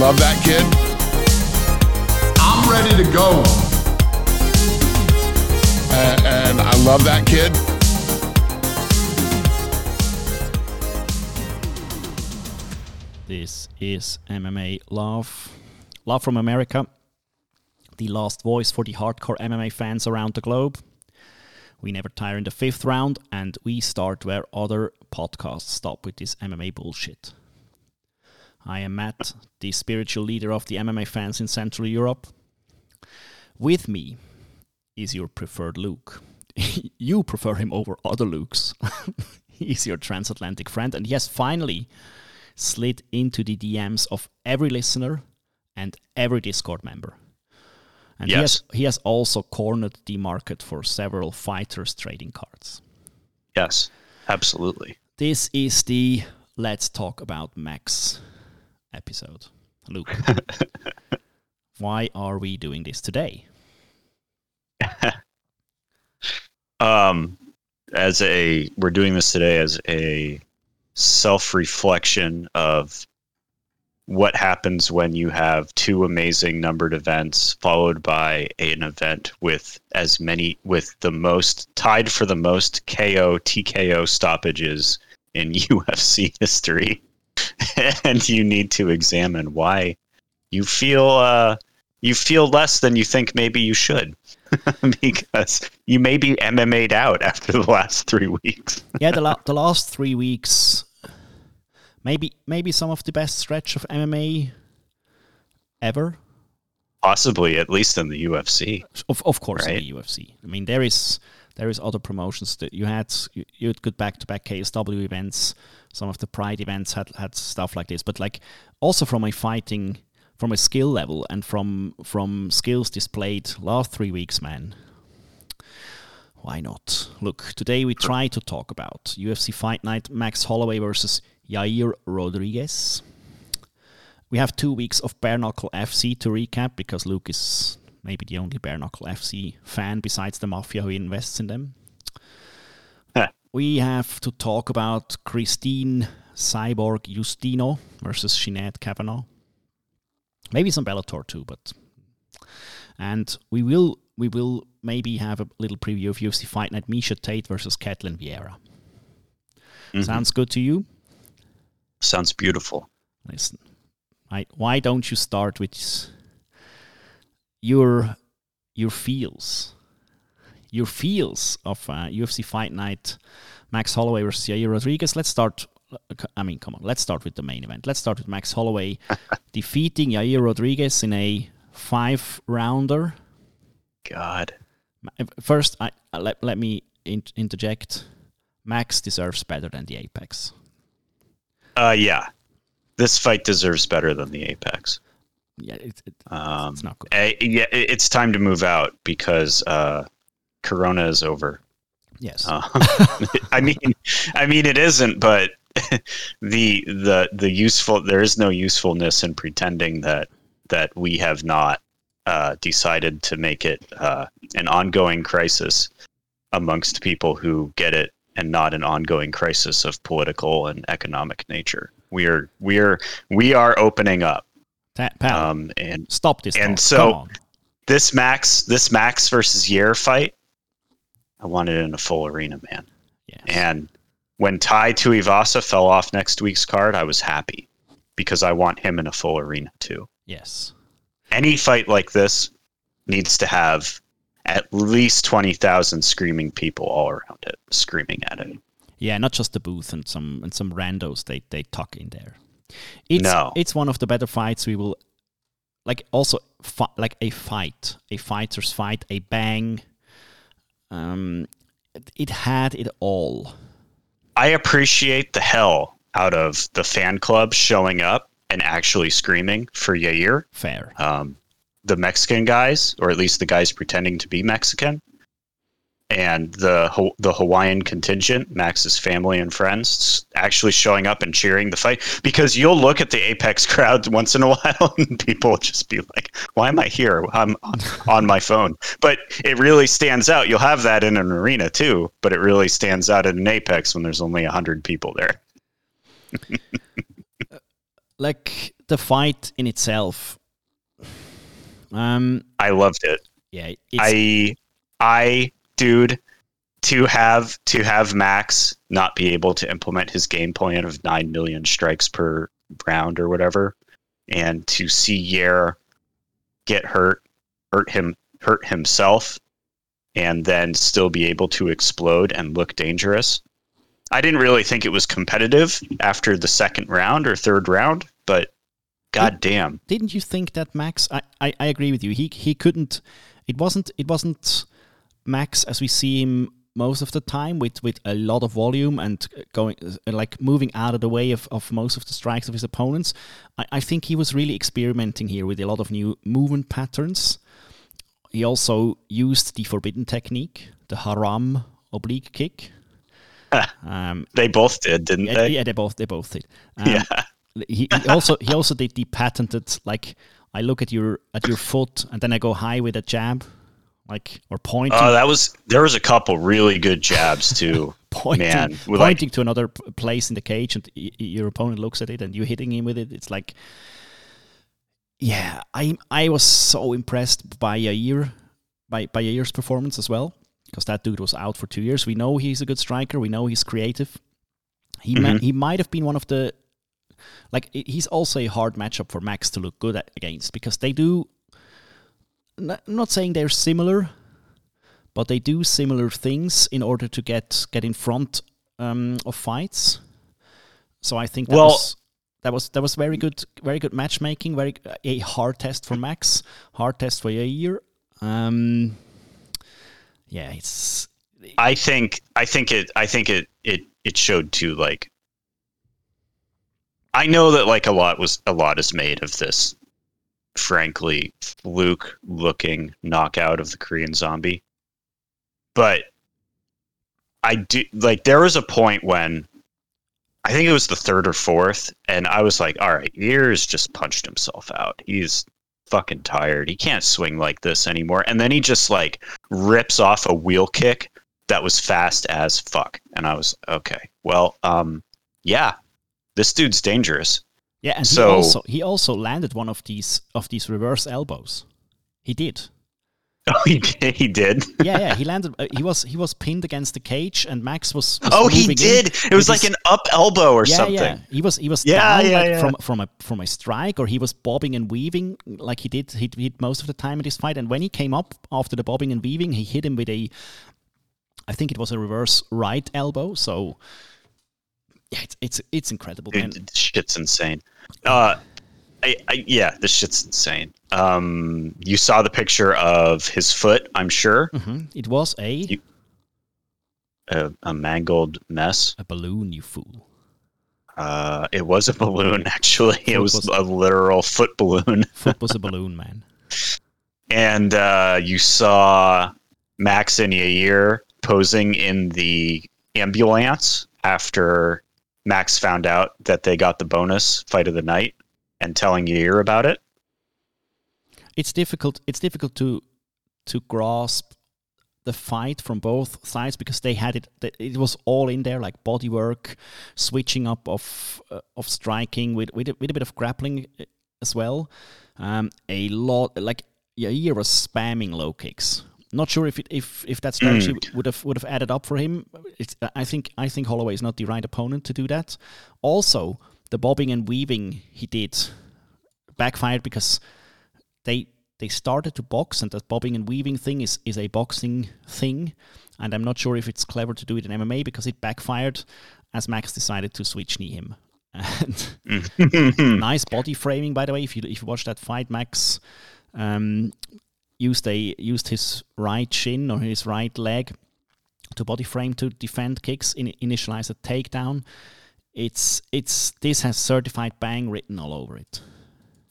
Love that kid. I'm ready to go. And, and I love that kid. This is MMA Love. Love from America. The last voice for the hardcore MMA fans around the globe. We never tire in the fifth round, and we start where other podcasts stop with this MMA bullshit. I am Matt, the spiritual leader of the MMA fans in Central Europe. With me is your preferred Luke. you prefer him over other Lukes. He's your transatlantic friend, and he has finally slid into the DMs of every listener and every Discord member. And he, has, Yes. he has also cornered the market for several fighters trading cards. Yes, absolutely. This is the Let's Talk About Max episode. Luke, why are we doing this today? Um, as a, we're doing this today as a self-reflection of what happens when you have two amazing numbered events followed by an event with as many with the most tied for the most KO TKO stoppages in UFC history and you need to examine why you feel uh you feel less than you think maybe you should because you may be MMA'd out after the last 3 weeks. Yeah, the, la- the last three weeks, maybe maybe some of the best stretch of MMA ever. Possibly at least in the UFC. Of of course, in the UFC. I mean, there is there is other promotions that you had. You, you had good back to back KSW events. Some of the Pride events had had stuff like this, but like also from a fighting, from a skill level, and from from skills displayed last three weeks, man. Why not? Look, today we try to talk about UFC Fight Night Max Holloway versus Yair Rodriguez. We have two weeks of Bare Knuckle FC to recap because Luke is maybe the only Bare Knuckle FC fan besides the Mafia who invests in them. We have to talk about Cristiane Cyborg Justino versus Sinead Kavanagh. Maybe some Bellator too, but and we will we will maybe have a little preview of UFC Fight Night Miesha Tate versus Ketlen Vieira. Mhm. Sounds good to you? Sounds beautiful. Listen, I, why don't you start with your your feels, your feels of uh, UFC Fight Night, Max Holloway versus Yair Rodriguez? Let's start. I mean, come on. Let's start with the main event. Let's start with Max Holloway defeating Yair Rodriguez in a five rounder. God. First, I, uh, let let me in, interject. Max deserves better than the Apex. Uh yeah. This fight deserves better than the Apex. Yeah, it, it, Um it's not good. eh, yeah, it- it's time to move out because uh Corona is over. Yes. Uh, I mean, I mean, it isn't, but the the the useful there is no usefulness in pretending that that we have not uh, decided to make it uh, an ongoing crisis amongst people who get it, and not an ongoing crisis of political and economic nature. We are we are we are opening up, um, and stop this. and talk. so- this Max this Max versus Yair fight, I wanted it in a full arena, man. Yes. And when Tai Tuivasa fell off next week's card, I was happy because I want him in a full arena too. yes. Any fight like this needs to have at least 20,000 screaming people all around it, screaming at it. Yeah, not just the booth and some and some randos they they tuck in there. It's No. it's one of the better fights we will like also fi- like a fight, a fighter's fight, a bang. Um it, it had it all. I appreciate the hell out of the fan club showing up and actually screaming for Yair. Fair. um, the Mexican guys, or at least the guys pretending to be Mexican, and the the Hawaiian contingent, Max's family and friends, actually showing up and cheering the fight. Because you'll look at the Apex crowd once in a while, and people will just be like, "Why am I here? I'm on, on my phone." But it really stands out. You'll have that in an arena too, but it really stands out in an Apex when there's only hundred people there. Like the fight in itself. Um, I loved it. yeah, I I dude to have to have Max not be able to implement his game plan of 9 million strikes per round or whatever and to see Yair get hurt hurt him hurt himself and then still be able to explode and look dangerous. I didn't really think it was competitive after the second round or third round, but god damn. didn't you think that Max? I, I, I agree with you. He he couldn't. It wasn't it wasn't Max as we see him most of the time with with a lot of volume and going like moving out of the way of, of most of the strikes of his opponents. I, I think he was really experimenting here with a lot of new movement patterns. He also used the forbidden technique, the haram oblique kick. um, They both did, didn't yeah, they? yeah, they both they both did. Um, Yeah. he, he also he also did the patented like I look at your at your foot and then I go high with a jab, like or pointing Oh, that was there was a couple really good jabs too. pointing man, with, like- pointing to another place in the cage and your opponent looks at it and you hitting him with it. It's like yeah, I I was so impressed by Yair by by Yair's performance as well because that dude was out for two years. We know he's a good striker. We know he's creative. He ma- Mhm. he might have been one of the like he's also a hard matchup for Max to look good at against because they do. N- I'm not saying they're similar, but they do similar things in order to get get in front um, of fights. So I think that Well- was that was that was very good, very good matchmaking. Very a hard test for Max, hard test for Yair. Um, yeah, it's I think I think it I think it it it showed too like I know that like a lot was a lot is made of this frankly fluke looking knockout of the Korean zombie. But I do like there was a point when I think it was the third or fourth, and I was like, all right, Yair's just punched himself out. He's fucking tired. He can't swing like this anymore. And then he just like rips off a wheel kick that was fast as fuck. And I was okay. Well, um, yeah, this dude's dangerous. Yeah, and So- he also he also landed one of these of these reverse elbows. He did. Oh, he did. He did. Yeah, yeah. He landed. Uh, he was he was pinned against the cage, and Max was. was Oh, he did. It was like his- an up elbow or yeah, something. Yeah, he was he was Yeah, down yeah, like yeah. from from a from a strike, or he was bobbing and weaving like he did he did most of the time in this fight. And when he came up after the bobbing and weaving, he hit him with a, I think it was a reverse right elbow. So yeah, it's it's it's incredible, man. Dude, this shit's insane. Uh, I, I, yeah, this shit's insane. Um, you saw the picture of his foot, I'm sure, hmm It was a You- a, a mangled mess. a balloon, you fool. Uh, it was a balloon, actually. It was was- a literal foot balloon. Foot was a balloon, man. And uh, you saw Max and Yair posing in the ambulance after Max found out that they got the bonus fight of the night and telling Yair about it. it's difficult it's difficult to to grasp the fight from both sides because they had it it was all in there like body work switching up of uh, of striking with with a, with a bit of grappling uh, as well um a lot like Yair was spamming low kicks not sure if it, if if that strategy mm. would have would have added up for him. It's uh, i think i think holloway is not the right opponent to do that. Also the bobbing and weaving he did backfired because they they started to box and that bobbing and weaving thing is is a boxing thing and i'm not sure if it's clever to do it in mma because it backfired as max decided to switch knee him. And mm. nice body framing by the way if you if you watch that fight max um, used a used his right shin or his right leg to body frame to defend kicks in, initialize a takedown it's it's this has certified bang written all over it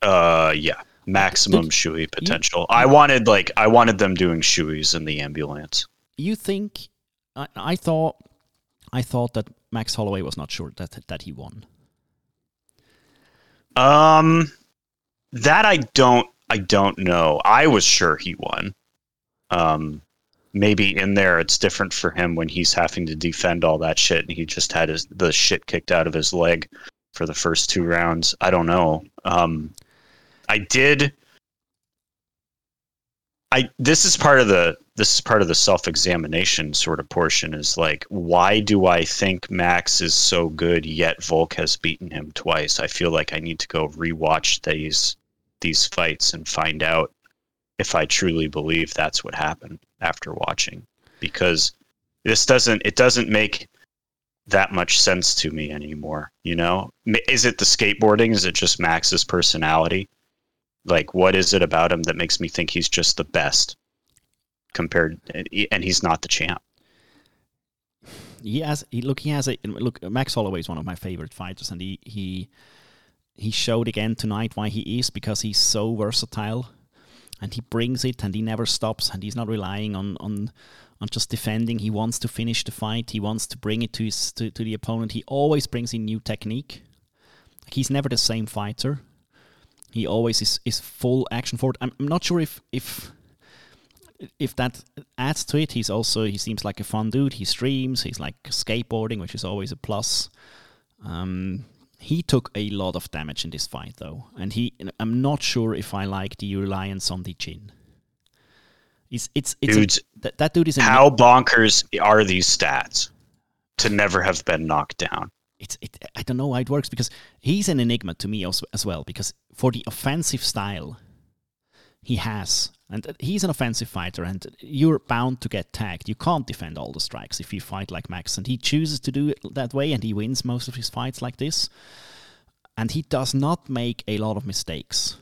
Uh, yeah, maximum shoey potential. I wanted like I wanted them doing shoeys in the ambulance. you think I, I thought I thought that Max Holloway was not sure that that he won. Um, that I don't I don't know. I was sure he won. Um, maybe in there it's different for him when he's having to defend all that shit and he just had his the shit kicked out of his leg for the first two rounds. I don't know. Um, I did. I this is part of the this is part of the self examination sort of portion. Is like, why do I think Max is so good yet Volk has beaten him twice? I feel like I need to go rewatch these these fights and find out if I truly believe that's what happened after watching. Because this doesn't it doesn't make that much sense to me anymore you know? Is it the skateboarding? Is it just max's personality? Like what is it about him that makes me think he's just the best compared eh, and he's not the champ? He has he look he has a look max holloway is one of my favorite fighters and he he he showed again tonight why he is because he's so versatile and he brings it and he never stops and he's not relying on on on just defending. He wants to finish the fight. He wants to bring it to his to, to the opponent. He always brings in new technique. He's never the same fighter. He always is, is full action forward. I'm, I'm not sure if if if that adds to it. He's also he seems like a fun dude. He streams. He's like skateboarding, which is always a plus. Um, he took a lot of damage in this fight, though, and he. I'm not sure if I like the reliance on the chin. It's it's it's Dudes, a, that, that dude is how bonkers are these stats to never have been knocked down? It's it, I don't know why it works because he's an enigma to me as, as well because for the offensive style he has and uh, he's an offensive fighter and you're bound to get tagged. You can't defend all the strikes if you fight like Max and he chooses to do it that way and he wins most of his fights like this. And he does not make a lot of mistakes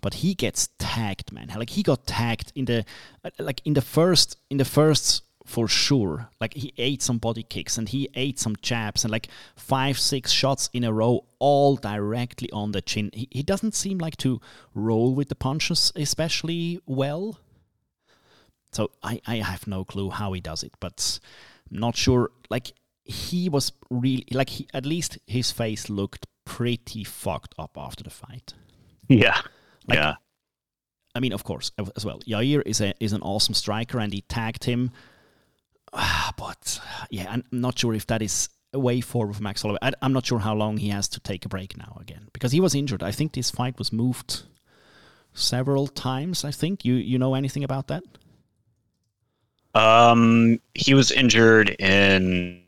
but he gets tagged, man. Like he got tagged in the uh, like in the first in the first for sure. Like he ate some body kicks and he ate some jabs and like five six shots in a row, all directly on the chin. He, he doesn't seem like to roll with the punches especially well. So I I have no clue how he does it, but I'm not sure. Like he was really like he at least his face looked pretty fucked up after the fight. Yeah. Like, yeah. I mean, of course, as well. Yair is a is an awesome striker, and he tagged him. Ah, but yeah, I'm not sure if that is a way forward for Max Holloway. I, am not sure how long he has to take a break now again because he was injured. I think this fight was moved several times. I think you you know anything about that? Um, he was injured in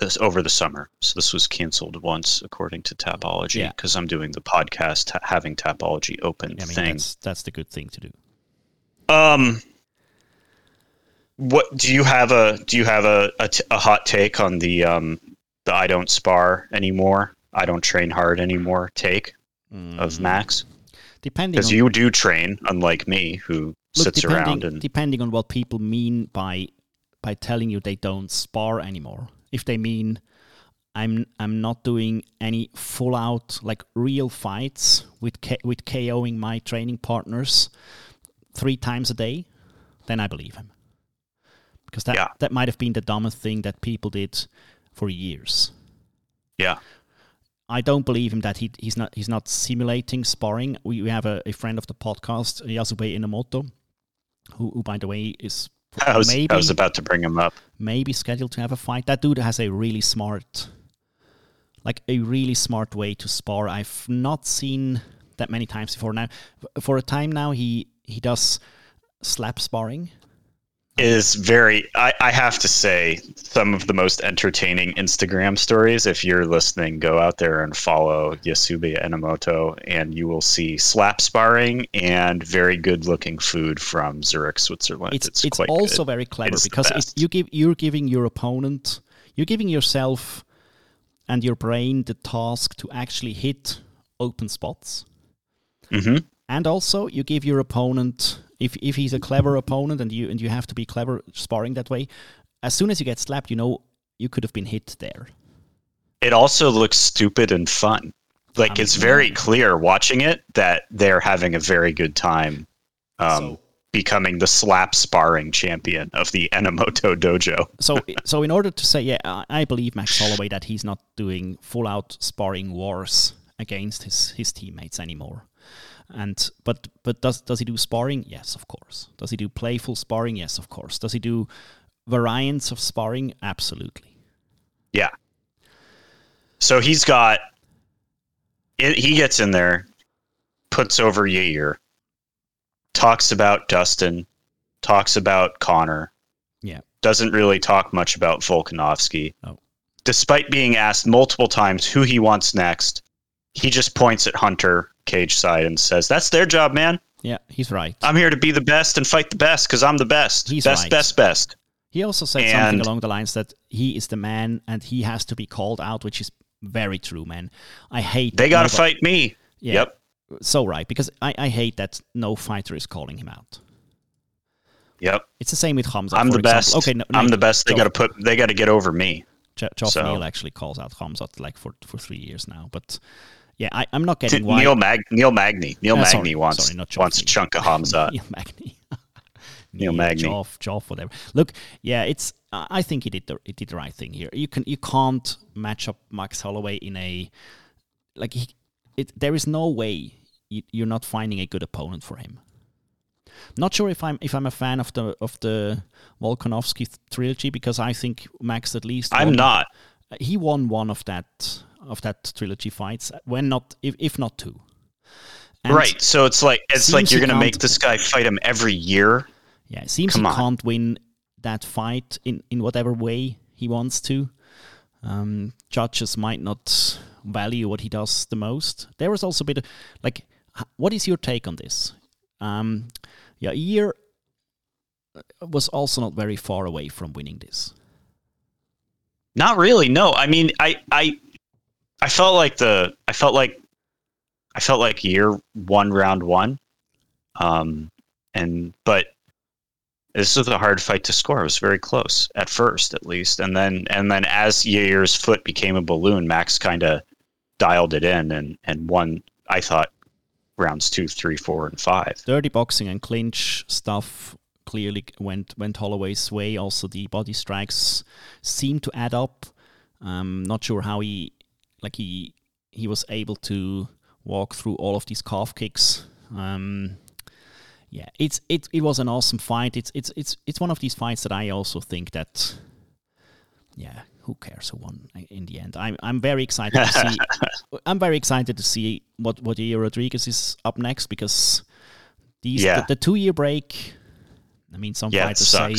this over the summer. So this was canceled once, according to Tapology, because yeah. I'm doing the podcast having Tapology open I mean, thing. That's, that's the good thing to do. Um, what do you have a do you have a, a, t- a hot take on the um the I don't spar anymore, I don't train hard anymore take mm. of Max? Depending because you do train, unlike me, who look, sits around and depending on what people mean by by telling you they don't spar anymore if they mean I'm I'm not doing any full out like real fights with K- with KOing my training partners three times a day, then I believe him. Because that yeah. that might have been the dumbest thing that people did for years. Yeah. I don't believe him that he he's not he's not simulating sparring. We, we have a, a friend of the podcast, Yasubey Enomoto, who, who by the way is I was, maybe, I was about to bring him up. Maybe scheduled to have a fight. That dude has a really smart, like a really smart way to spar. I've not seen that many times before. Now, for a time now, he he does slap sparring, is very I, I have to say some of the most entertaining instagram stories if you're listening go out there and follow yasubey enomoto and you will see slap sparring and very good looking food from zurich switzerland it's, it's, it's also good. very clever because you give you're giving your opponent you're giving yourself and your brain the task to actually hit open spots mm-hmm. and also you give your opponent if if he's a clever opponent and you and you have to be clever sparring that way, as soon as you get slapped, you know you could have been hit there. It also looks stupid and fun. Like I mean, it's very clear watching it that they're having a very good time um, so, becoming the slap sparring champion of the Enomoto dojo. so so in order to say yeah, I believe Max Holloway that he's not doing full out sparring wars against his his teammates anymore. And but but does does he do sparring? Yes, of course. Does he do playful sparring? Yes, of course. Does he do variants of sparring? Absolutely. Yeah. So he's got it, he gets in there, puts over Yair, talks about Dustin, talks about Connor. Yeah. Doesn't really talk much about Volkanovski. No. Despite being asked multiple times who he wants next, he just points at Hunter cage side and says, "That's their job, man. Yeah, he's right. I'm here to be the best and fight the best because I'm the best. He's best, right. best, best." He also said And- something along the lines that he is the man and he has to be called out, which is very true, man. I hate They got to fight me. Yeah, Yep. So right, because I, I hate that no fighter is calling him out. Yep. It's the same with Hamza. I'm the example. best. Okay, no, I'm the best. They got to put. They got to get over me. Geoff so- Neal actually calls out Hamza like for for three years now, but yeah, I, I'm not getting why Neil Mag Neil Magny. Neil Uh, Magny sorry, wants sorry, wants a chunk of Hamza. Neil Magny. Neil Magny. Joff, Joff, whatever. Look, yeah, it's. I think he did the he did the right thing here. You can you can't match up Max Holloway in a like he, it. There is no way you, you're not finding a good opponent for him. Not sure if I'm if I'm a fan of the of the Volkanovski trilogy because I think Max at least I'm won- not. he won one of that of that trilogy fights when not if, if not two. And- right. So it's like it's like you're gonna make this guy fight him every Yair. Yeah, it seems Come he on. can't win that fight in, in whatever way he wants to. Um, judges might not value what he does the most. There was also a bit of, like, what is your take on this? Um, yeah year was also not very far away from winning this. Not really. No. I mean, I I I felt like the I felt like I felt like Yair won round one. Um and but this was a hard fight to score. It was very close at first, at least, and then and then as Yair's foot became a balloon, Max kind of dialed it in and and won. I thought rounds two, three, four, and five. Dirty boxing and clinch stuff clearly went went Holloway's way. Also, the body strikes seemed to add up. Um, not sure how he like he he was able to walk through all of these calf kicks. Um, yeah, it's it it was an awesome fight. It's it's it's it's one of these fights that I also think that yeah, who cares who won in the end? I'm I'm very excited to see. I'm very excited to see what what Yair Rodriguez is up next because these Yeah. the, the two year break. I mean, some Yeah, fighters say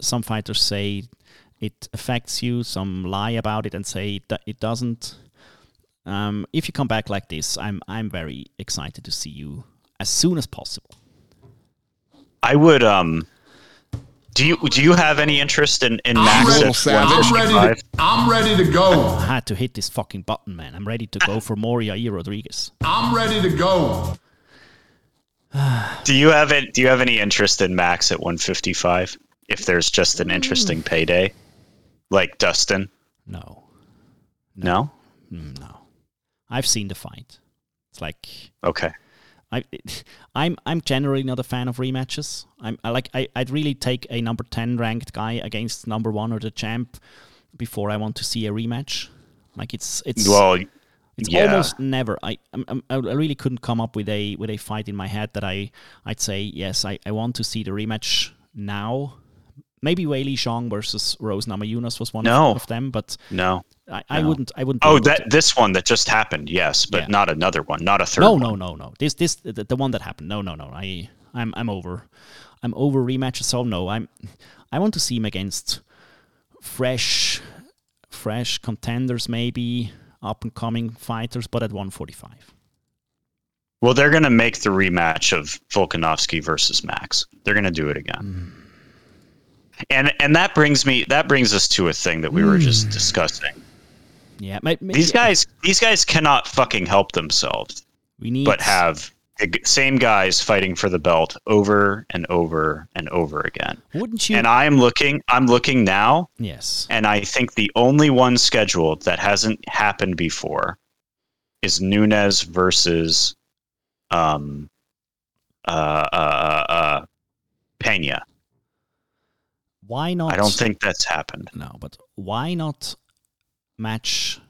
some fighters say it affects you. Some lie about it and say that it doesn't. Um, if you come back like this, I'm I'm very excited to see you as soon as possible. I would um. Do you do you have any interest in in I'm Max ready, at I'm ready. 155? To, I'm ready to go. I had to hit this fucking button, man. I'm ready to go for more Yair Rodriguez. I'm ready to go. Do you have it? Do you have any interest in Max at 155? If there's just an interesting payday, like Dustin? No, No. Mm, no. I've seen the fight. It's like Okay. I, I'm I'm generally not a fan of rematches. I'm I like I, I'd really take a number ten ranked guy against number one or the champ before I want to see a rematch. Like it's it's Well, it's yeah. almost never. I I'm, I'm, I really couldn't come up with a with a fight in my head that I I'd say yes I, I want to see the rematch now. Maybe Weili Zhang versus Rose Namajunas was one No. of, of them, but no. I, I No. wouldn't I wouldn't. Oh, that this one that just happened. Yes, but Yeah. not another one. Not a third. no, one. no, no, no. This, this, the, the one that happened. No, no, no. I, I'm, I'm over. I'm over rematches. So no, I'm. I want to see him against fresh, fresh contenders, maybe up and coming fighters, but at 145. Well, they're gonna make the rematch of Volkanovski versus Max. They're gonna do it again. Mm. And and that brings me that brings us to a thing that we were just discussing. Yeah, These guys these guys cannot fucking help themselves. we need, but have the same guys fighting for the belt over and over and over again. Wouldn't you? And I'm looking, I'm looking now, yes. and I think the only one scheduled that hasn't happened before is Nunez versus um uh uh uh Pena. Why not? I don't think that's happened. No, but why not match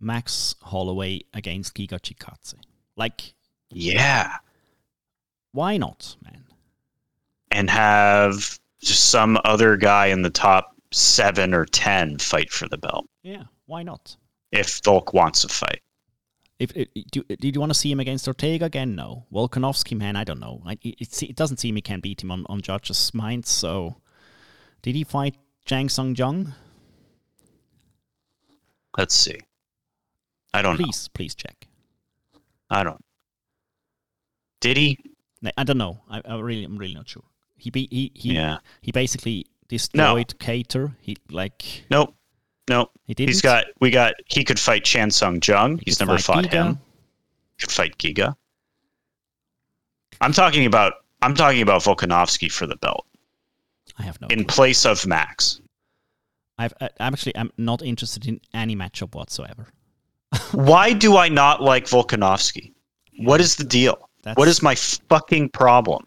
Max Holloway against Giga Chikadze? Like, Yeah. why not, man? And have just some other guy in the top seven or ten fight for the belt Yeah, why not? if Volk wants a fight. If, if do, did you want to see him against Ortega again? No. Volkanovski, man, I don't know. It, it, it doesn't seem he can beat him on, on judges' minds. So, did he fight Jang Sung Jung? Let's see. I don't Please, please check. I don't. Did he? I don't know. I, I really, I'm really not sure. He be, he he Yeah. he basically destroyed Kattar. He like Nope. Nope. he didn't. He's got. We got. He could fight Chan Sung Jung. He He's never fought Giga. him. Could fight Giga. I'm talking about. I'm talking about Volkanovski for the belt I have no. in clue. place of Max. I've, I, I'm actually I'm not interested in any matchup whatsoever. Why do I not like Volkanovski? What is the deal? That's, What is my fucking problem?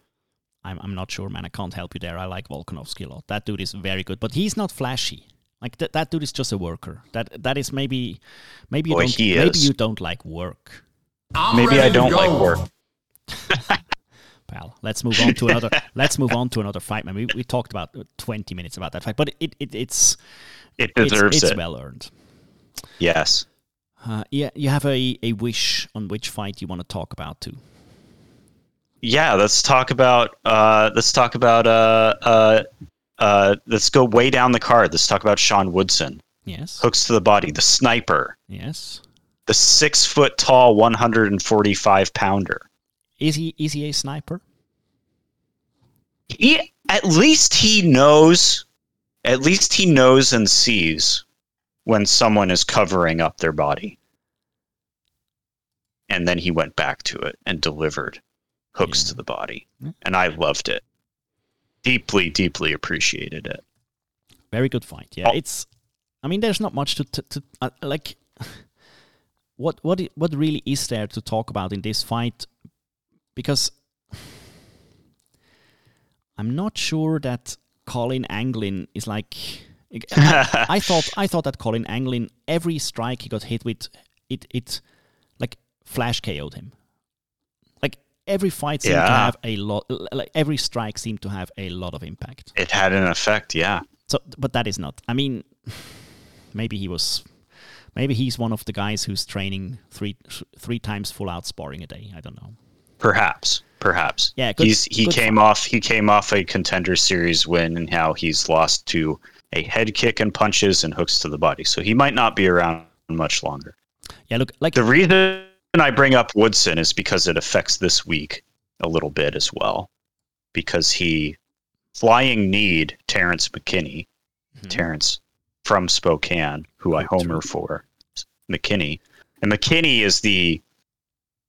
I'm I'm not sure, man. I can't help you there. I like Volkanovski a lot. That dude is very good, but he's not flashy. Like that, that dude is just a worker. That that is maybe maybe you Boy, don't he maybe is. you don't like work, I'm Maybe I don't like work. pal. Let's move on to another. let's move on to another fight, man. We, we talked about uh, 20 minutes about that fight, but it, it it's It it's, deserves it's it. well earned. Yes. Uh, yeah, you have a, a wish on which fight you want to talk about too. Yeah. Let's talk about. Uh, let's talk about. Uh, uh, uh, let's go way down the card. Let's talk about Sean Woodson. Yes. Hooks to the body. The sniper. Yes. The six foot tall, 145 pounder. Is he is he a sniper? He, at least he knows. At least he knows and sees when someone is covering up their body. And then he went back to it and delivered hooks Yeah. to the body. And I loved it. Deeply, deeply appreciated it. Very good fight. Yeah, Oh. it's. I mean, there's not much to to, to uh, like. What what what really is there to talk about in this fight? Because I'm not sure that Colin Anglin is like. I, I thought I thought that Colin Anglin every strike he got hit with it it like flash KO'd him. Like every fight seemed to have a lot like every strike seemed to have a lot of impact. It had an effect, yeah. So, but that is not. I mean, maybe he was. Maybe he's one of the guys who's training three three times full out sparring a day. I don't know. Perhaps, perhaps. Yeah, good- he's he came off he came off a contender series win, and how he's lost to a head kick and punches and hooks to the body. So he might not be around much longer. Yeah, look, like The reason I bring up Woodson is because it affects this week a little bit as well, because he flying need Terrence McKinney, Mhm. Terrence from Spokane, who I homer for, McKinney, and McKinney is the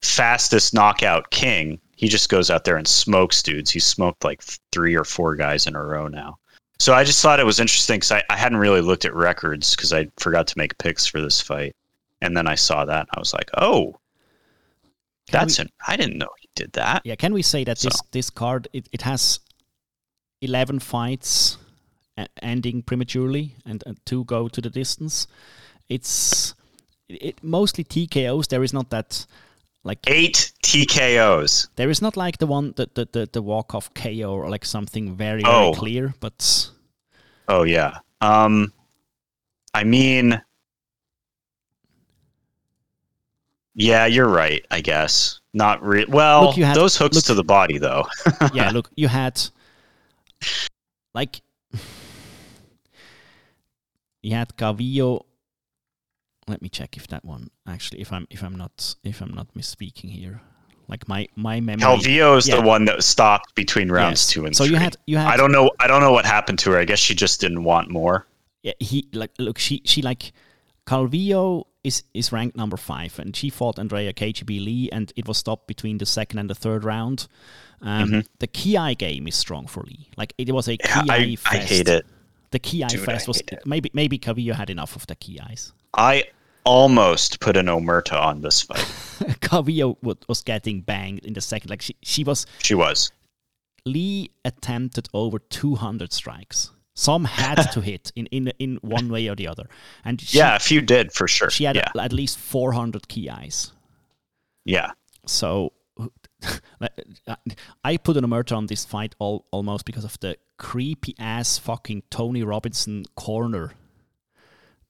fastest knockout king. He just goes out there and smokes dudes. He's smoked like three or four guys in a row now. So I just thought it was interesting because I, I hadn't really looked at records because I forgot to make picks for this fight. And then I saw that and I was like, oh, can that's we, an I didn't know he did that. yeah. Can we say that this So- this card it, it has eleven fights ending prematurely and, and two go to the distance? It's it mostly TKOs. There is not that like Eight TKOs. there is not like the one that the, the, the walk off KO or like something very very Oh. clear, but. Oh yeah. Um I mean Yeah, you're right, I guess. Not re- well, Look, you had- those hooks look- to the body though. yeah, look, you had like you had Gavillo. Let me check if that one actually, if I'm if I'm not if I'm not misspeaking here. Like my my memory. Calvillo is Yeah. the one that stopped between rounds Yes. 2 and so 3. you had you had I don't know I don't know what happened to her. I guess she just didn't want more. yeah, he like look she she like Calvillo is is ranked number five and she fought Andrea KGB Lee and it was stopped between the second and the third round. Um, Mhm. The Ki game is strong for Lee. Like it was a Yeah, Ki I, fest. I hate it. The Ki Dude, fest was maybe maybe Calvillo had enough of the Ki's. I almost put an omerta on this fight. Wa- was getting banged in the second. Like she, she was She was. Lee attempted over 200 strikes. Some had to hit in, in in one way or the other, and she, yeah, a few did for sure. she had yeah. at least 400 key eyes. Yeah. So I put an Omerta on this fight all, almost because of the creepy ass fucking Tony Robinson corner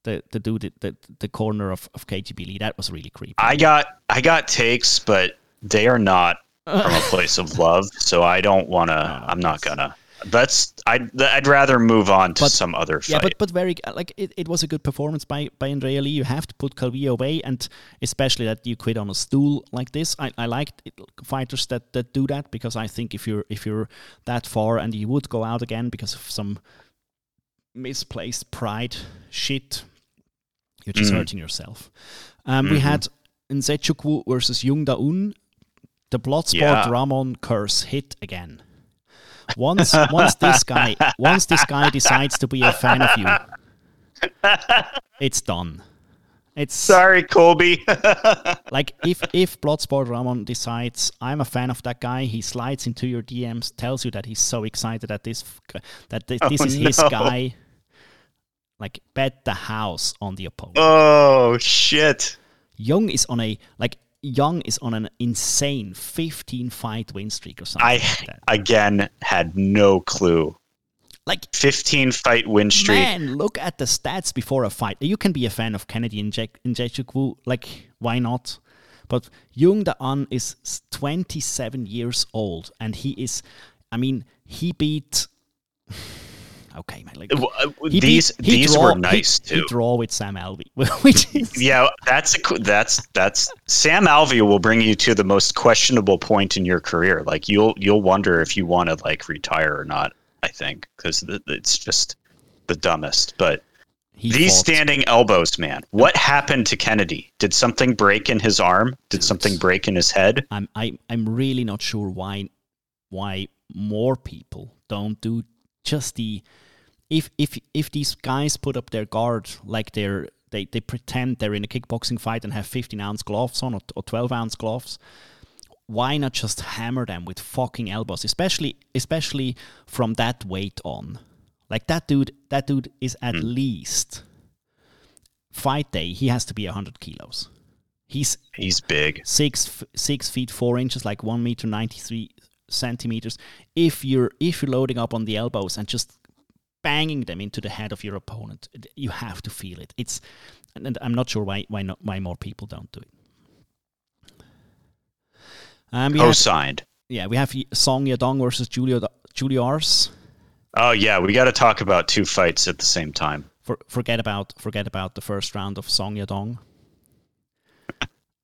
the the dude the the corner of, of KGB Lee. That was really creepy. I got I got takes, but they are not from a place of love. So I don't want to. I'm not gonna. That's I'd I'd rather move on to But- some other fight. Yeah, but but very like it, it was a good performance by by Andrea Lee. You have to put Calvillo away, and especially that you quit on a stool like this. I, I like fighters that, that do that because I think if you're if you're that far and you would go out again because of some misplaced pride shit, you're just Mhm. hurting yourself. Um, We Mhm. had Nzechukwu versus Jung Da-un. The Bloodsport Yeah. Ramon curse hit again. Once once this guy once this guy decides to be a fan of you, it's done. It's Sorry, Colby. like if if Bloodsport Ramon decides I'm a fan of that guy, he slides into your DMs, tells you that he's so excited that this that thi- this Oh, is his guy. Like bet the house on the opponent. oh shit. Young is on a like Young is on an insane 15 fight win streak or something I like again had no clue. Like 15 fight win streak. Man, look at the stats before a fight. You can be a fan of Kennedy and Nzechukwu, like why not? But Jung Da-un is 27 years old, and he is. I mean, he beat. Okay, man. Like, uh, he these beat- he these draw- were he- nice he, too. draw with Sam Alvey, which is Yeah, that's a that's that's Sam Alvey will bring you to the most questionable point in your career. Like you'll you'll wonder if you want to like retire or not. I think because it's just the dumbest. But he these fought- standing elbows, man. What happened to Kennedy? Did something break in his arm? Did something break in his head? I'm I, I'm really not sure why why more people don't do just the if if if these guys put up their guard like they're they, they pretend they're in a kickboxing fight and have 15 ounce gloves on or, or 12 ounce gloves why not just hammer them with fucking elbows especially especially from that weight on like that dude that dude is at hmm. least fight day he has to be 100 kilos he's He's big. six six feet four inches, like one meter ninety three centimeters. If you're if you're loading up on the elbows and just banging them into the head of your opponent. You have to feel it. It's and and I'm not sure why why not why more people don't do it. Um, we Co-signed. yeah, we have Song Yadong versus Julio Julio Arce. Oh yeah, we got to talk about two fights at the same time. For, forget about forget about the first round of Song Yadong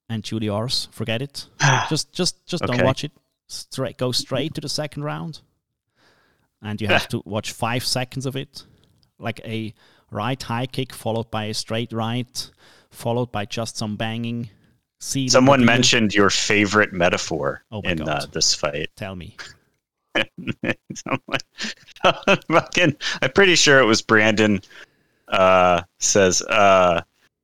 and Julio Arce. Forget it. just just just don't watch it. Straight go straight to the second round, and you have to watch five seconds of it, like a right high kick followed by a straight right, followed by just some banging. See Someone mentioned your favorite metaphor Oh in uh, this fight. Tell me. Fucking, I'm pretty sure it was Brandon. Uh, says, uh,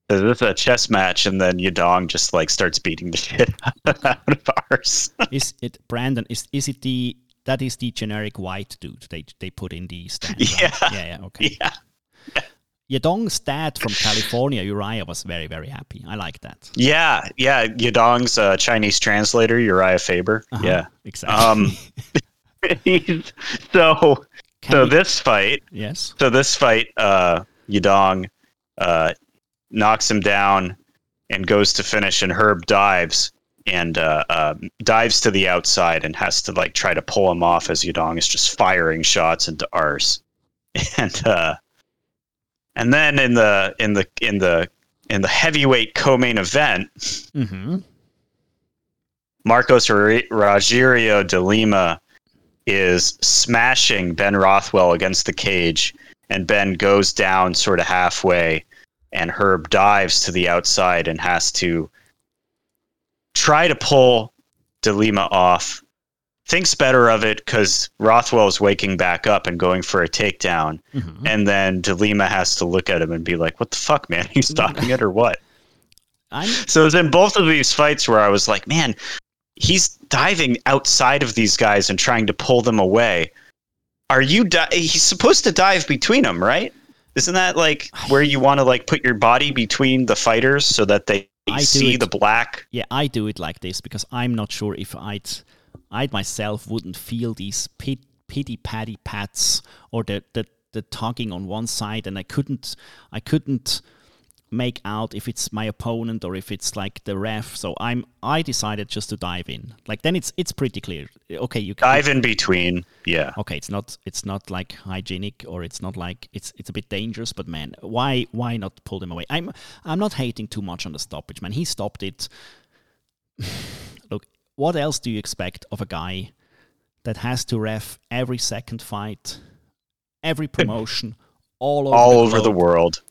this is a chess match, and then Yadong just like starts beating the shit out of Arce. Is it Brandon? Is is it the that is the generic white dude they they put in the stand? right? Yeah. yeah, yeah. Okay. yeah, Yadong's dad from California, Uriah, was very, very happy. I like that. yeah, yeah. Yadong's uh, Chinese translator Uriah Faber. Uh-huh. Yeah. Exactly. Um, He's, so Can so we- this fight yes. So this fight, uh, Yadong uh, knocks him down and goes to finish, and Herb dives and uh, uh, dives to the outside and has to like try to pull him off as Yadong is just firing shots into Arce, and uh, and then in the in the in the in the heavyweight co-main event, Mm-hmm. Marcos Rogerio de Lima is smashing Ben Rothwell against the cage, and Ben goes down sort of halfway, and Herb dives to the outside and has to try to pull de Lima off. Thinks better of it because Rothwell is waking back up and going for a takedown, Mm-hmm. and then de Lima has to look at him and be like, "What the fuck, man? He's stopping it or what?" I'm So it was in both of these fights where I was like, man, he's diving outside of these guys and trying to pull them away. Are you? Di- he's supposed to dive between them, right? Isn't that like where you want to like put your body between the fighters so that they I see it. the black? yeah, I do it like this because I'm not sure if I'd I'd myself wouldn't feel these pit, pity patty pats or the, the the tugging on one side and I couldn't I couldn't make out if it's my opponent or if it's like the ref. So I'm I decided just to dive in. Like then it's it's pretty clear. Okay, you can Dive in between. Yeah. okay it's not it's not like hygienic or it's not like it's it's a bit dangerous but man why why not pull them away i'm i'm not hating too much on the stoppage man he stopped it look what else do you expect of a guy that has to ref every second fight every promotion all over All the, over the world.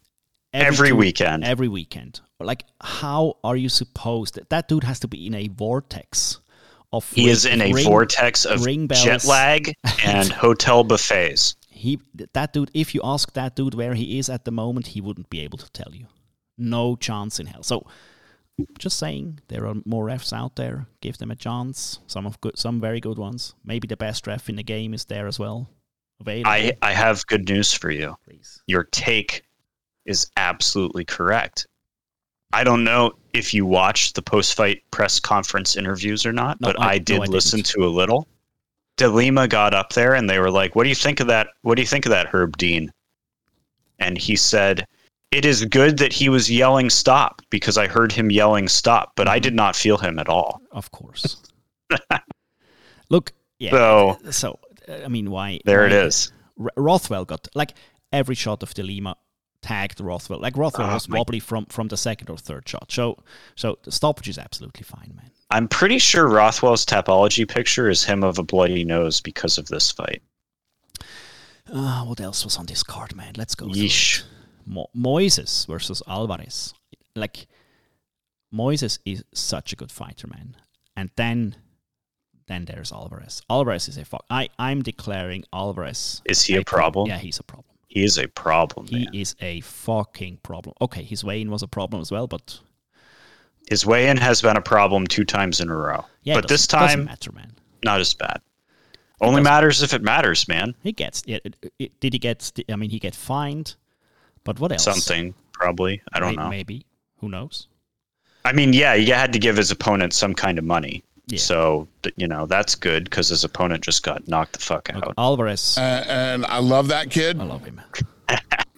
Every two- weekend. every weekend. Like how are you supposed that that dude has to be in a vortex of He ring- is in a ring- vortex of jet lag and hotel buffets. he that dude if you ask that dude where he is at the moment he wouldn't be able to tell you. No chance in hell. So just saying there are more refs out there. Give them a chance. Some of good some very good ones. Maybe the best ref in the game is there as well. Available. I, I have good news for you. please. Your take is absolutely correct. I don't know if you watched the post fight press conference interviews or not, No, but I- I, no, did I listen to a little. DeLima got up there and they were like, What do you think of that? What do you think of that, Herb Dean? And he said, It is good that he was yelling stop because I heard him yelling stop, but Mm-hmm. I did not feel him at all. of course look yeah So so i mean why there why- it is. Rothwell got like every shot of the Lima tagged Rothwell. Like Rothwell Oh, was wobbly from from the second or third shot. So so the stoppage is absolutely fine, man. I'm pretty sure Rothwell's Tapology picture is him of a bloody nose because of this fight. Uh, what else was on this card, man? Let's go. Yeesh. Mo- Moises versus Alvarez. Like Moises is such a good fighter, man. And then then there's Alvarez. Alvarez is a fuck. I I'm declaring Alvarez. Is he a pro- problem? Yeah, he's a problem. He is a problem. He man. is a fucking problem. Okay, his weigh-in was a problem as well, but His weigh in has been a problem two times in a row. yeah, but this time, matter, man. not as bad. Only doesn't- matters if it matters, man. He gets. Yeah, it- it- did he get? I mean, he get fined, but what else? Something, probably. I don't May- know. Maybe. Who knows? I mean, yeah, he had to give his opponent some kind of money. Yeah. So, you know, that's good because his opponent just got knocked the fuck Look, out. Alvarez, Uh, and I love that kid. I love him.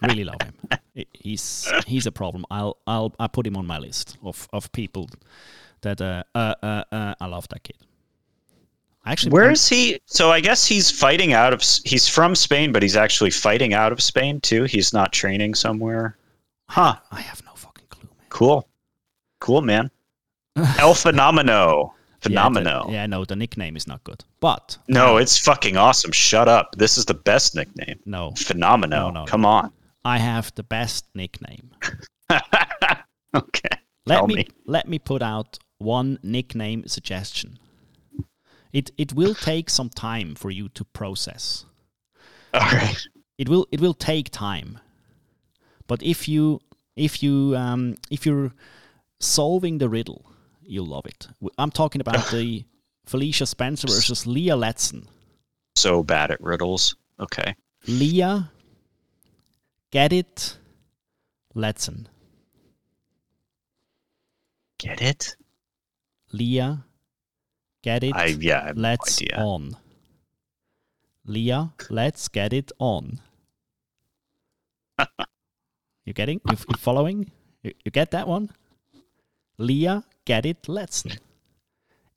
really love him. He's he's a problem. I'll I'll I put him on my list of of people that uh uh uh, uh I love that kid. Actually, Where I'm- is he? So I guess he's fighting out of. He's from Spain, but he's actually fighting out of Spain too. He's not training somewhere. Huh. I have no fucking clue, man. Cool. Cool, man. El Fenomeno. Yeah, the- Yeah, no, the nickname is not good. But No, it's fucking awesome. Shut up. This is the best nickname. no, phenomenal. No, no, Come on. I have the best nickname. okay. Let Tell me, me. let me put out one nickname suggestion. It it will take some time for you to process. All right. It will it will take time. But if you if you um, if you're solving the riddle, you'll love it. I'm talking about the Felicia Spencer versus Leah Letson. So bad at riddles. Okay. Leah, get it, Letson. Get it? Leah, get it. I yeah, I have let's no idea. on. Leah, let's get it on. you getting? You, you following? You, you get that one? Leah, get it, let's.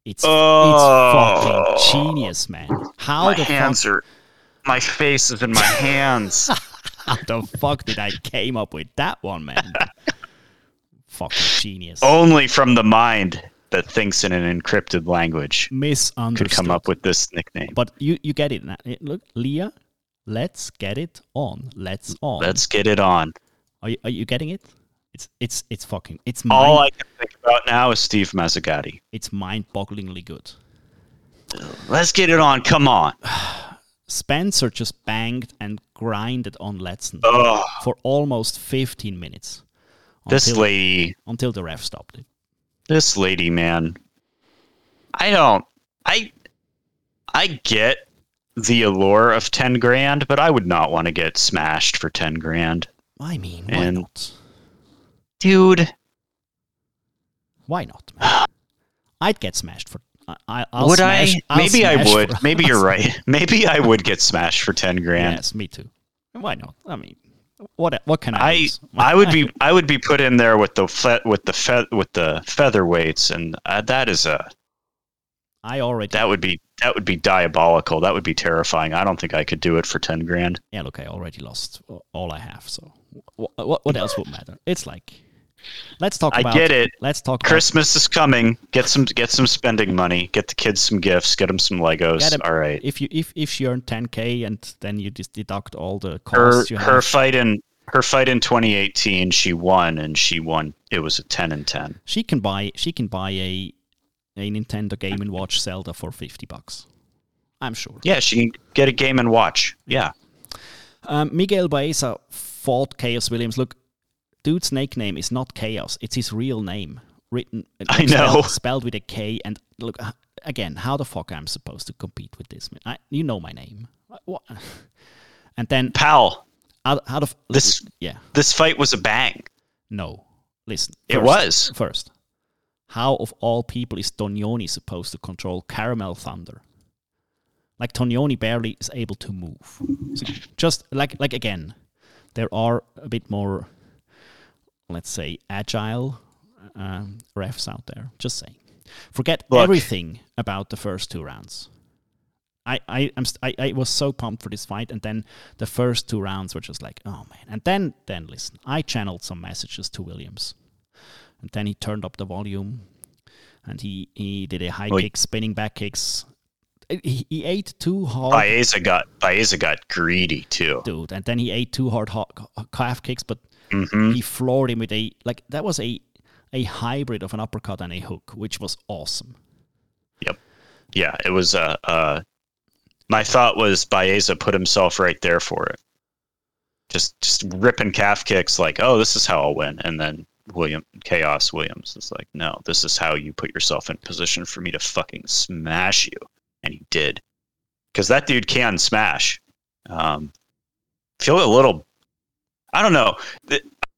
It's Oh. it's fucking oh. genius, man. How my the hands fuck? are my face is in my hands. How the fuck did I came up with that one, man? fucking genius. Only from the mind that thinks in an encrypted language Misunderstood. could come up with this nickname. But you you get it now. Look, Leah, let's get it on. Let's on. Let's get it on. Are you, are you getting it? It's it's it's fucking it's All I can think about now is Steve Mazzagatti. it's mind-bogglingly good. Let's get it on. Come on. Spencer just banged and grinded on Letson for almost 15 minutes this until, lady, until the ref stopped it. this lady, man. I don't. I. I get the allure of ten grand, but I would not want to get smashed for ten grand, I mean, why And- not? Dude. Why not? Man? I'd get smashed for. I, I'll would smash, I? I'll Maybe I would. for- Maybe you're right. Maybe I would get smashed for ten grand. Yes, me too. Why not? I mean, What what can I? I? I would be I would be put in there with the fe- with the fe- with the featherweights, and uh, that is a I already. that would be that would be diabolical. That would be terrifying. I don't think I could do it for ten grand. yeah, look, I already lost all I have. So what, what else would matter? It's like, let's talk I about. get it. Let's talk Christmas is coming. Get some get some spending money. Get the kids some gifts. Get them some Legos. Get 'em- All right. If you if if she earned 10k and then you just deduct all the Her costs you her have. fight in her fight in 2018, she won, and she won. It was a 10 and 10. she can buy she can buy a a Nintendo Game and Watch Zelda for 50 bucks. I'm sure. Yeah, she can get a game and watch. Yeah. Um, Miguel Baeza fought Khaos Williams. Look, dude's nickname is not Chaos; it's his real name, written. Uh, I spelled- know. spelled with a K. And look uh, again, how the fuck I'm supposed to compete with this? man? I, you know my name. What? And then Pal, how, how the This- yeah this fight was a bang. no listen It was. first. How of all people is Tognoni supposed to control Caramel Thunder? Like Tognoni barely is able to move. So just like like again, there are a bit more, let's say, agile um, refs out there. Just saying. Forget Look. everything about the first two rounds. I, I st- I, I was so pumped for this fight, and then the first two rounds were just like, oh man. And then then listen, I channeled some messages to Williams, and then he turned up the volume, and he he did a high Well, kick, spinning back kicks. He, he ate two hard, Baeza got Baeza got greedy too. dude, and then he ate two hard ho- calf kicks, but hmm he floored him with a like that was a a hybrid of an uppercut and a hook, which was awesome. Yep. Yeah, it was. Uh, uh, my thought was Baeza put himself right there for it. Just just ripping calf kicks like, oh, this is how I'll win, and then William Khaos Williams is like, no, this is how you put yourself in position for me to fucking smash you, and he did, because that dude can smash. Um, feel a little, I don't know.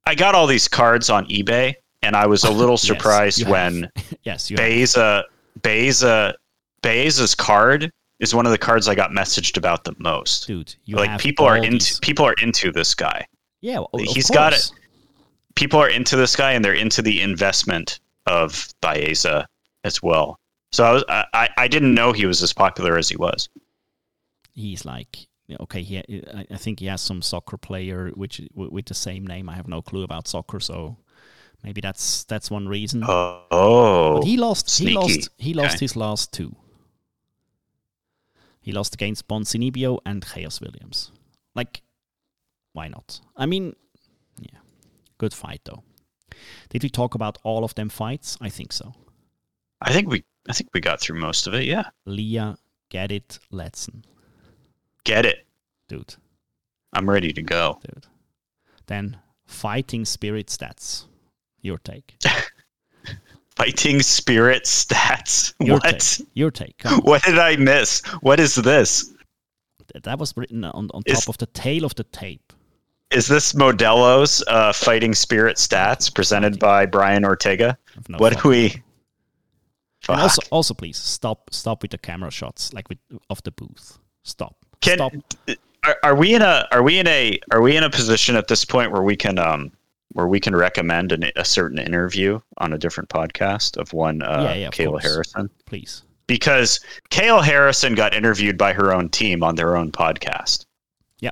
I got all these cards on eBay, and I was a little Yes, surprised you when yes, you have. Baeza Baeza card is one of the cards I got messaged about the most. dude. You like people are into these- people are into this guy. Yeah, well, he's got it. People are into this guy and they're into the investment of Baeza as well. So I was I- I didn't know he was as popular as he was. he's like okay he I- think he has some soccer player which with the same name. I have no clue about soccer so maybe that's that's one reason. Oh, oh but he lost he lost he lost Okay. his last two. He lost against Ponzinibbio and Khaos Williams. Like why not? I mean yeah good fight though. Did we talk about all of them fights? I think so. I think we I think we got through most of it. Yeah, leah get it letson get it. dude I'm ready to go. dude. Then fighting spirit stats. Your take. Fighting spirit stats. Your what? take. Your take. What did I miss? What is this? That was written on, on Is- top of the tail of the tape. Is this Modelo's uh, Fighting Spirit Stats presented by Brian Ortega? No what do we? Also, also, please stop, stop with the camera shots, like with of the booth. Stop. Can, Stop. are, are we in a are we in a are we in a position at this point where we can um where we can recommend an, a certain interview on a different podcast of one uh, Yeah, yeah, of Kayla course. Harrison? Please. Because Kayla Harrison got interviewed by her own team on their own podcast. Yeah.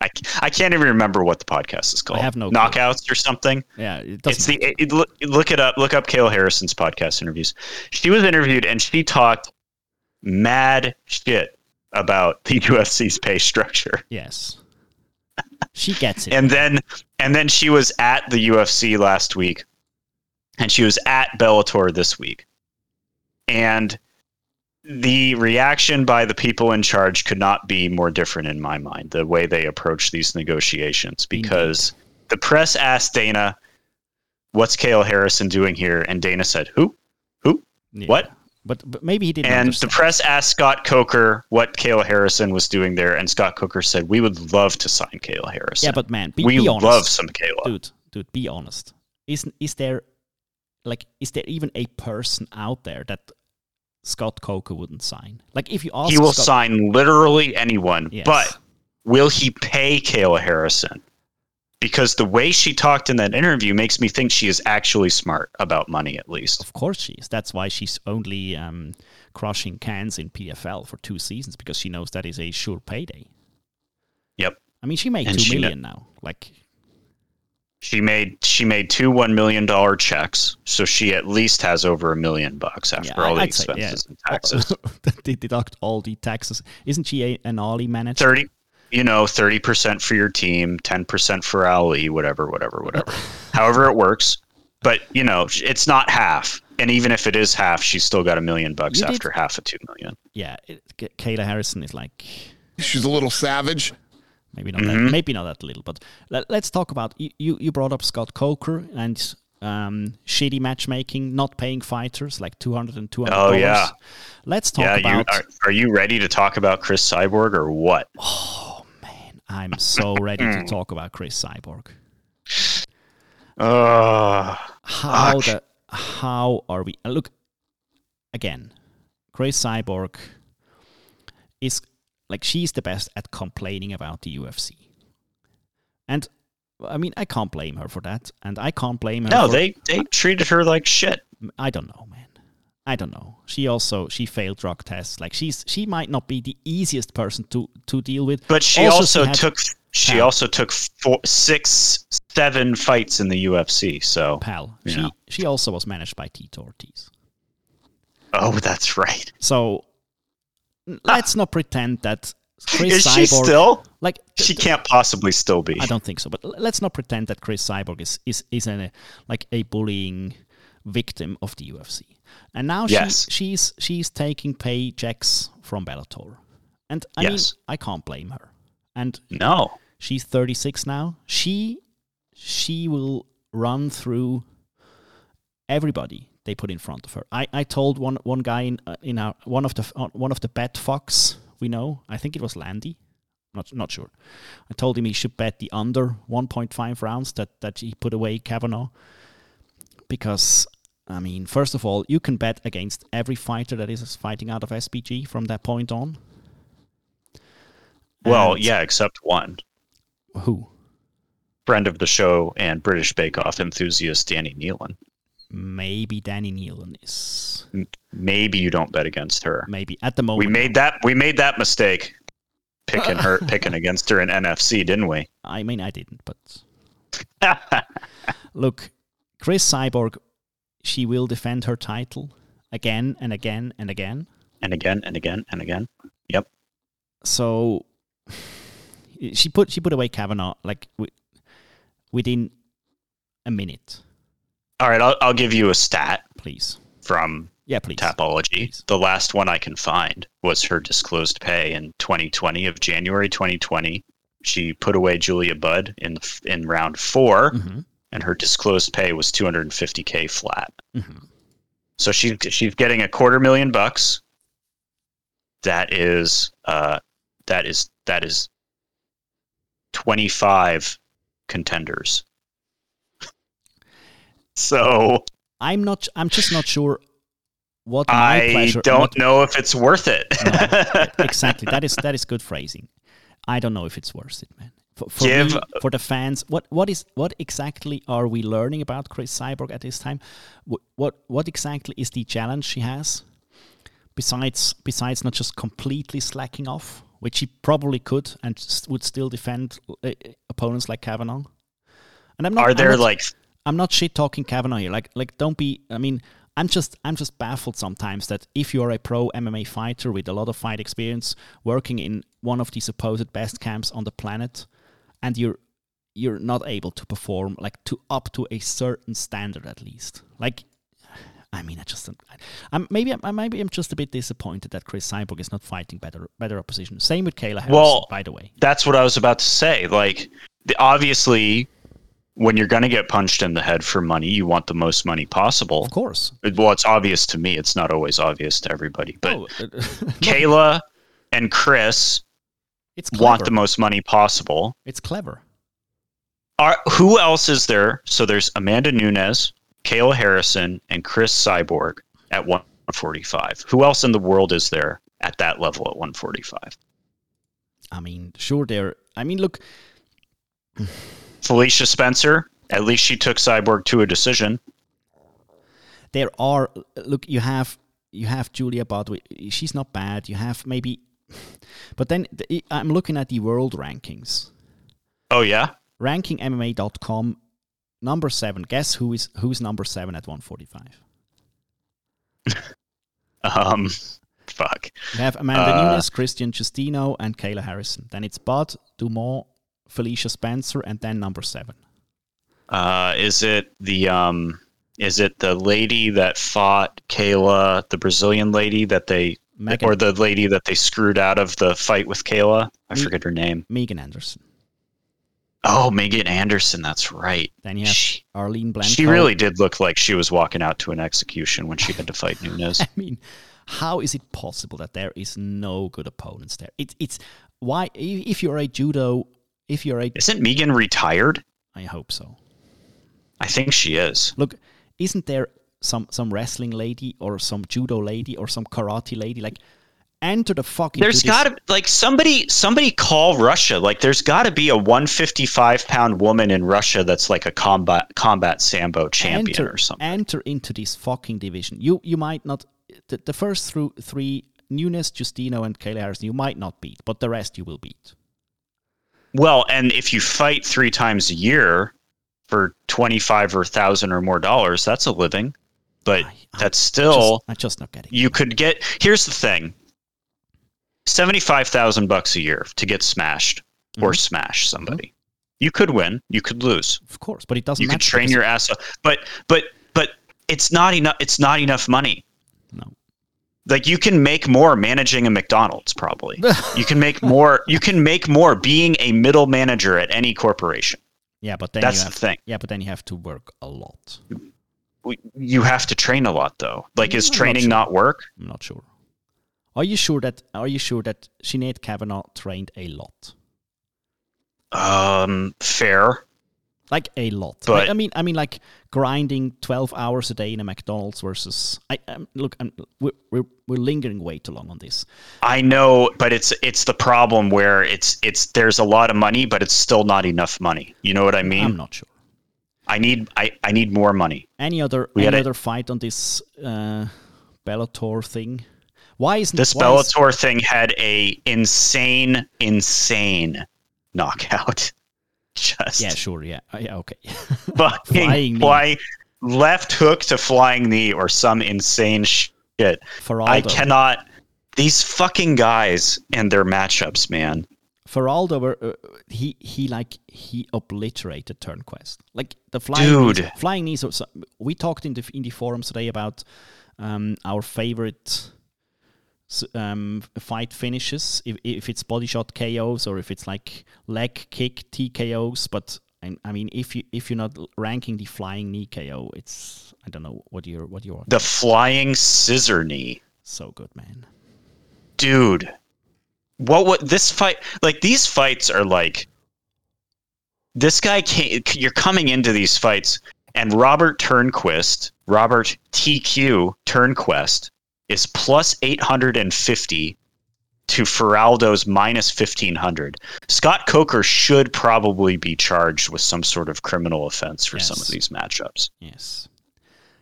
I, I can't even remember what the podcast is called. have no clue. knockouts or something. Yeah. It It's the it, look, look it up. Look up Kayla Harrison's podcast interviews. She was interviewed and she talked mad shit about the UFC's pay structure. yes. She gets it. And then and then she was at the UFC last week, and she was at Bellator this week, and the reaction by the people in charge could not be more different in my mind. The way they approach these negotiations, because the press asked Dana, "What's Kayla Harrison doing here?" and Dana said, "Who?" Yeah. what? But, but maybe he didn't And understand. the press asked Scott Coker what Kayla Harrison was doing there, and Scott Coker said, "We would love to sign Kayla Harrison. yeah, but man, be, we be honest. love some Kayla." dude, dude, be honest. Is is there like is there even a person out there that Scott Coker wouldn't sign? Like if you ask he will Scott, sign literally anyone, Yes. but will he pay Kayla Harrison? Because the way she talked in that interview makes me think she is actually smart about money, at least. Of course she is. That's why she's only um, crushing cans in PFL for two seasons because she knows that is a sure payday. Yep. I mean, she made And two she kn- now. Like, She made she made two one million dollar checks, so she at least has over a million bucks after yeah, all the I'd say, yeah. expenses and taxes. they deduct all the taxes. Isn't she a, an Ali manager? Thirty, you know, thirty percent for your team, ten percent for Ali, whatever, whatever, whatever. However it works, but you know, it's not half. And even if it is half, she's still got a million bucks You did- after half of two million. Yeah, it, Kayla Harrison is like She's a little savage. maybe not Mm-hmm. that, maybe not that little, but let, us talk about you, you. You brought up Scott Coker and um, shitty matchmaking, not paying fighters like 200 and 200 Oh, yeah. Let's talk yeah, you about. are, are you ready to talk about Cris Cyborg or what? I'm so ready to talk about Cris Cyborg. Uh, how the how are we look again Cris Cyborg is like she's the best at complaining about the UFC and I mean I can't blame her for that and I can't blame her no, for, they they treated her like shit. I don't know man I don't know she also she failed drug tests like she's she might not be the easiest person to to deal with But she Also, also, she took she Pal. also took four, six, seven fights in the UFC. So pal she she also was managed by Tito Ortiz oh, that's right. so let's not pretend that Cris Is she still? like She can't possibly still be. I don't think so. But let's not pretend that Cris Cyborg is is is a uh, like a bullying victim of the UFC. And now she, Yes. she's she's taking paychecks from Bellator, and I Yes. mean I can't blame her. And No. she's 36 now. She she will run through everybody they put in front of her. I, I told one one guy in uh, in our one of the uh, one of the bet fox we know. I think it was Landy. Not not sure. I told him he should bet the under 1.5 rounds that that he put away Kavanagh because I mean, first of all, you can bet against every fighter that is fighting out of SBG from that point on. Well, And- yeah, except one Who? friend of the show and British Bake Off enthusiast, Danni Neilan. Maybe Danni Neilan is. Maybe you don't bet against her. Maybe at the moment We made that. We made that mistake. Picking her, picking against her in NFC, didn't we? I mean, I didn't, but look, Cris Cyborg, she will defend her title again and again and again. and again and again and again. Yep. So she put she put away Kavanagh like wi- within a minute. All right, I'll, I'll give you a stat Please, from yeah, please. Tapology. Please. The last one I can find was her disclosed pay in 2020 of January 2020. She put away Julia Budd in in round 4 Mhm, and her disclosed pay was 250k flat. mhm. So she's she's getting a quarter million bucks. That is uh that is that is 25 contenders. so I'm not. I'm just not sure what my I pleasure. don't what- know if it's worth it. exactly. That is that is good phrasing. I don't know if it's worth it, man. For, for, Give- me, for the fans, what what is what exactly are we learning about Cris Cyborg at this time? What what, what exactly is the challenge she has? Besides besides not just completely slacking off, which she probably could and would still defend uh, opponents like Kavanagh. And I'm not. Are I'm there not- like I'm not shit talking Kavanagh here. Like like don't be I mean, I'm just I'm just baffled sometimes that if you're a pro MMA fighter with a lot of fight experience working in one of the supposed best camps on the planet and you're you're not able to perform like to up to a certain standard at least. Like I mean, I just I- I'm maybe I'm maybe I'm just a bit disappointed that Cris Cyborg is not fighting better better opposition. Same with Kayla Harrison, Well, by the way. that's what I was about to say. Like the, obviously when you're going to get punched in the head for money, you want the most money possible. Of course. Well, it's obvious to me. It's not always obvious to everybody. But Oh, uh, Kayla and Cris it's want the most money possible. It's clever. Are who else is there? So there's Amanda Nunes, Kayla Harrison, and Cris Cyborg at 145. Who else in the world is there at that level at 145? I mean, sure, there. I mean, look, Felicia Spencer. At least she took Cyborg to a decision. there are look you have you have Julia Budd she's not bad you have maybe but then the, I'm looking at the world rankings Oh yeah. rankingmma.com number 7 guess who is who's number 7 at 145 Um, fuck. you have Amanda Uh, Nunes Cristiane Justino and Kayla Harrison then it's Budd Dumont Felicia Spencer and then number 7 Uh, is it the um? Is it the lady that fought Kayla, the Brazilian lady that they, Megan, or the lady that they screwed out of the fight with Kayla? I Me- forget her name. Megan Anderson Oh, Megan Anderson. That's right. then you have She, Arlene Blencowe she really did look like she was walking out to an execution when she had to fight Nunes. I mean, how is it possible that there is no good opponents there? It, it's why if you're a judo, if you're a, Isn't Megan retired? I hope so. I think she is. Look, isn't there some some wrestling lady or some judo lady or some karate lady like enter the fucking? There's got to like somebody somebody call Russia. Like there's got to be a 155 pound woman in Russia that's like a combat combat sambo champion enter, or something. Enter into this fucking division. You you might not the, the first through three Nunes, Justino, and Kayla Harrison you might not beat, but the rest you will beat. Well, and if you fight three times a year for 25 or thousand or more dollars, that's a living. But I- I that's still just, I'm just not getting. you it. could get. Here's the thing: 75 thousand bucks a year to get smashed or Mhm. smash somebody. You could win. You could lose. of course, but it doesn't. you could train your ass off but but but it's not enough it's not enough money No. like you can make more managing a mcdonald's probably you can make more you can make more being a middle manager at any corporation Yeah, but then that's you the thing Yeah, but then you have to work a lot. We- you have to train a lot though like is I'm not training sure. not work I'm not sure. Are you sure that Are you sure that Sinead Kavanagh trained a lot? um fair Like a lot. But- I, I mean, I mean, like grinding twelve hours a day in a McDonald's versus. I um, look. I'm, we're, we're we're lingering way too long on this. i know but it's it's the problem where it's it's there's a lot of money but it's still not enough money you know what i mean I'm not sure. I need i i need more money Any other We any other fight on this uh, Bellator thing? Why isn't This why is- Bellator thing had a insane, insane knockout. Just yeah, sure. Yeah, Uh, yeah. Okay. fucking Flying knee. flying left hook to flying knee or some insane shit. For I cannot. These fucking guys and their matchups, man. Feraldo, were, uh, he he like he obliterated Turnquest. Like the flying Dude. knees, flying knees. so- We talked in the in the forums today about um, our favorite um, fight finishes. If if it's body shot KOs or if it's like leg kick TKOs. But I, I mean, if you if you're not ranking the flying knee KO, it's I don't know what you're what you're The flying scissor knee. so good, man. Dude. What what this fight like these fights are like this guy can't you're coming into these fights and Robert Turnquest, Robert TQ Turnquest is plus 850 to Feraldo's minus 1500. Scott Coker should probably be charged with some sort of criminal offense for some of these matchups. Yes.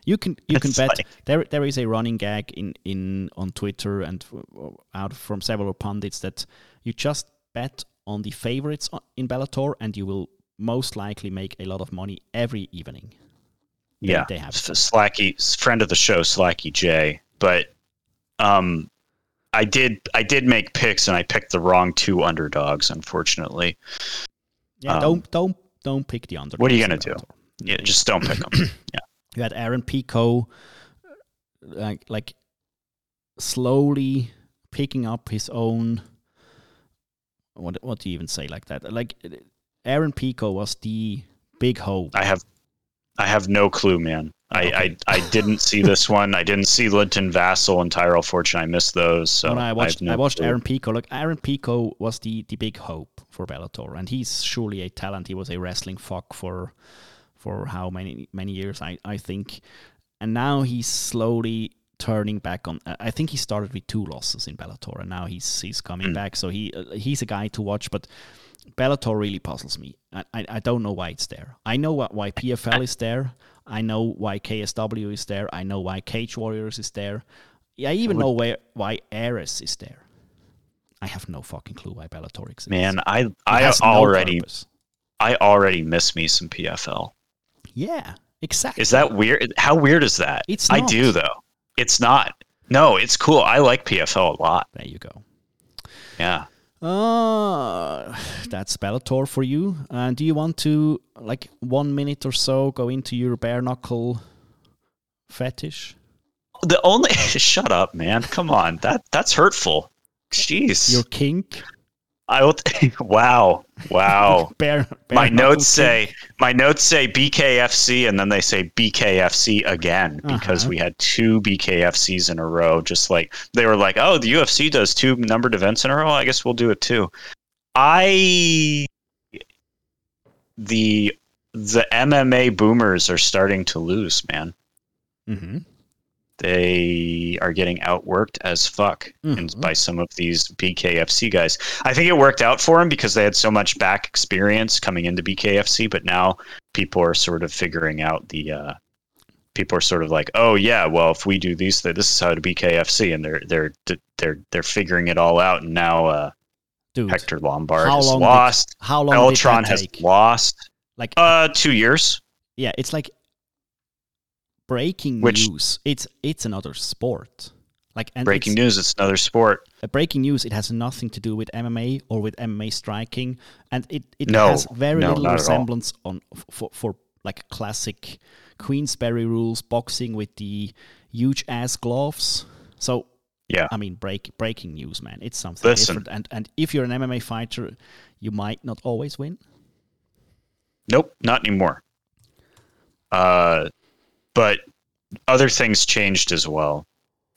You can you can bet there there is a running gag in, in on Twitter and uh, out from several pundits that you just bet on the favorites in Bellator and you will most likely make a lot of money every evening. Yeah, they have Slacky, friend of the show, Slacky J. But um, I did I did make picks and I picked the wrong two underdogs, unfortunately. Yeah, Um, don't don't don't pick the underdogs. what are you gonna do? Yeah, just don't pick them. yeah, you had Aaron Pico uh, like like slowly picking up his own what what do you even say like that like Aaron Pico was the big hope I have I have no clue, man. Okay. I, I I didn't see this one. I didn't see Linton Vassell and Tyrell Fortune. I missed those. So when I watched no I watched clue. Aaron Pico like Aaron Pico was the the big hope for Bellator and he's surely a talent he was a wrestling fuck for for how many many years I I think and now he's slowly turning back on I I think he started with two losses in Bellator and now he's he's coming Mm. back so he uh, he's a guy to watch but Bellator really puzzles me. I, I, I don't know why it's there. I know what, why PFL is there. I know why KSW is there. I know why Cage Warriors is there. I even know where why Ares is there. I have no fucking clue why Bellator exists. Man, I I no already purpose. I already miss me some PFL. Yeah, exactly. Is that weird? How weird is that? It's I do though. It's not. No, it's cool. I like PFL a lot. There you go. Yeah. Uh, that's Bellator for you. And do you want to, like, one minute or so go into your bare knuckle fetish? The only shut up, man. Come on. That that's hurtful. Jeez. Your kink? I will. wow. Wow. Bare, bare my notes say my notes say BKFC and then they say BKFC again because Uh-huh. we had two BKFCs in a row. Just like they were like, oh, the UFC does two numbered events in a row. I guess we'll do it too. I the the MMA boomers are starting to lose, man. kink? They are getting outworked as fuck and Mhm. by some of these BKFC guys. I think it worked out for them because they had so much back experience coming into BKFC, but now people are sort of figuring out the. Uh, people are sort of like, oh yeah, well if we do these, th- this is how to BKFC, and they're they're they're they're figuring it all out. And now uh, Dude, Hector Lombard how has long did- lost. how long Eltron has lost. Like, Uh, two years. yeah, it's like breaking Which- news. It's it's another sport. Like, and Breaking it's- news. It's another sport. breaking news it has nothing to do with MMA or with MMA striking and it, it No, has very no, little not at all. resemblance on for, for like classic Queensberry rules boxing with the huge ass gloves so Yeah. I mean break breaking news man it's something Listen. different and and if you're an MMA fighter you might not always win Nope, not anymore. Uh, but other things changed as well.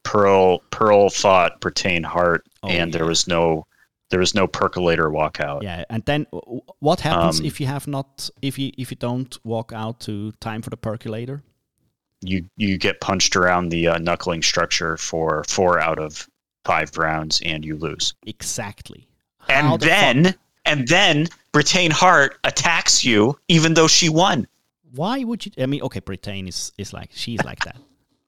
Pearl Pearl fought Britain Hart, Oh, and there was no there was no percolator walkout. yeah and then what happens Um, if you have not if you if you don't walk out to time for the percolator You you get punched around the uh, knuckling structure for four out of five rounds, and you lose. exactly How And the fuck- then and then Britain Hart attacks you, even though she won. Why would you i mean okay britain is is like she's like that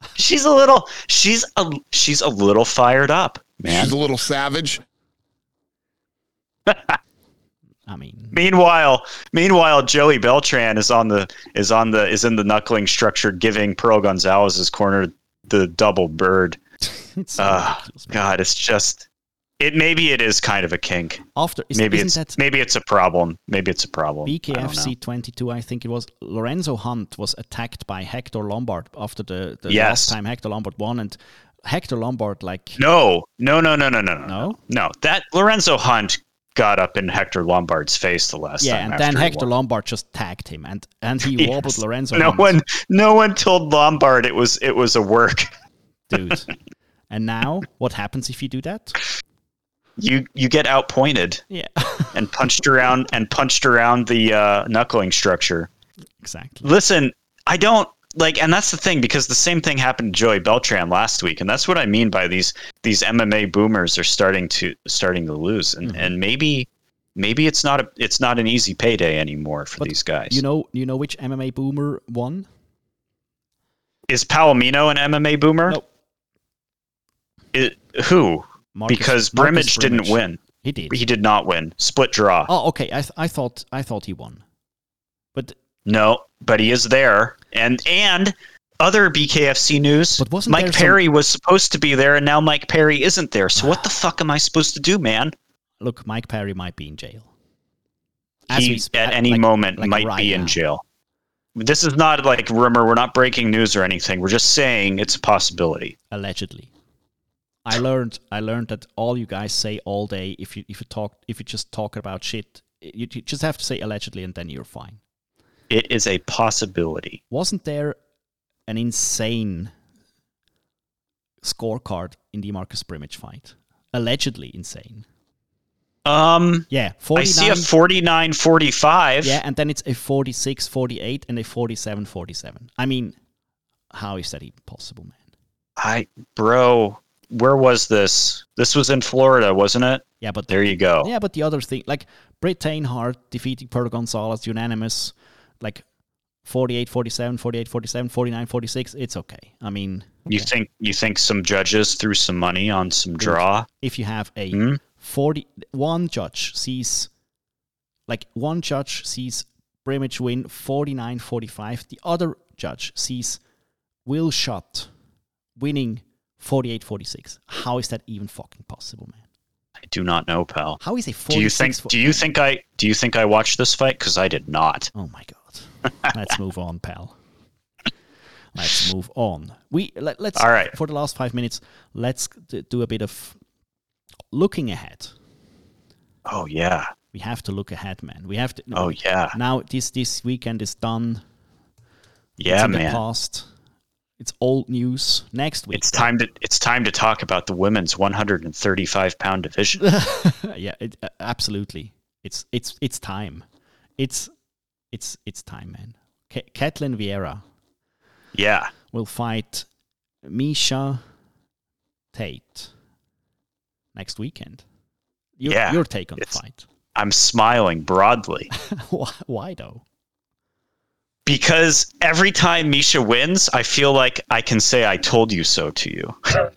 She's a little she's a she's a little fired up, man. She's a little savage. i mean Meanwhile, meanwhile, Joey Beltran is on the is on the is in the knuckling structure, giving Pearl Gonzalez's corner the double bird. it's so Uh. God, it's just it. Maybe it is kind of a kink. after is, Maybe it's that maybe it's a problem. Maybe it's a problem. BKFC 22 I think it was Lorenzo Hunt was attacked by Hector Lombard after the, the Yes. last time Hector Lombard won and Hector Lombard like No, no, no, no, no, no, no, No? no. That Lorenzo Hunt got up in Hector Lombard's face the last yeah time. and then Hector. Lombard just tagged him and and he Yes. wobbled Lorenzo No Hunt one, no one told Lombard it was it was a work. dude and now what happens if you do that You you get outpointed yeah and punched around and punched around the uh, knuckling structure. exactly Listen, I don't like, and that's the thing because the same thing happened to Joey Beltran last week, and that's what I mean by these these MMA boomers are starting to starting to lose, and Mhm. and maybe maybe it's not a it's not an easy payday anymore for But these guys. you know you know which MMA boomer won is Palomino an MMA boomer? Nope. It, who? Marcus, because Brimage didn't win. he did He did not win. Split draw. oh okay I, th- I thought I thought he won but No, but he is there. And and other BKFC news. But wasn't Mike there some- Perry was supposed to be there, and now Mike Perry isn't there. So what the ah. fuck am I supposed to do, man? look Mike Perry might be in jail He we sp- at any like- moment like might right be in jail. This is not like rumor. We're not breaking news or anything. We're just saying it's a possibility. allegedly. I learned I learned that all you guys say all day if you if you talk if you just talk about shit you, you just have to say allegedly and then you're fine. It is a possibility. Wasn't there an insane scorecard in the Marcus Brimage fight? Allegedly insane. Um, Yeah, I see a 49 49-45. Yeah, and then it's a 46 48 and a 47 47. I mean, how is that even possible, man? I, bro, where was this? This was in Florida, wasn't it? Yeah, but There you go. Yeah, but the other thing, like Britt Hart defeating Perla Gonzalez, unanimous, like 48 47, 48 47, 49 46, it's okay. I mean, You think you think some judges threw some money on some draw? if you have a Hmm? 40, one judge sees, like one judge sees Brimage win 49 45, the other judge sees Will Shot winning 48 46. How is that even fucking possible, man? I do not know, pal. How is a 46 Do you think do you think I do you think I watched this fight cuz I did not. Oh my god. Let's move on, pal. Let's move on. We let, let's All right. for the last 5 minutes, let's do a bit of looking ahead. Oh yeah. We have to look ahead, man. We have to Oh yeah. Now this this weekend is done. Yeah, it's in the man. past. It's old news. Next week. It's time to it's time to talk about the women's 135 pound division. yeah, it, absolutely. It's it's it's time. It's it's it's time, man. Ketlen Vieira yeah. will fight Miesha Tate next weekend. Your, Yeah, your take on the fight? I'm smiling broadly why, why though? Because every time Miesha wins, I feel like I can say I told you so to you.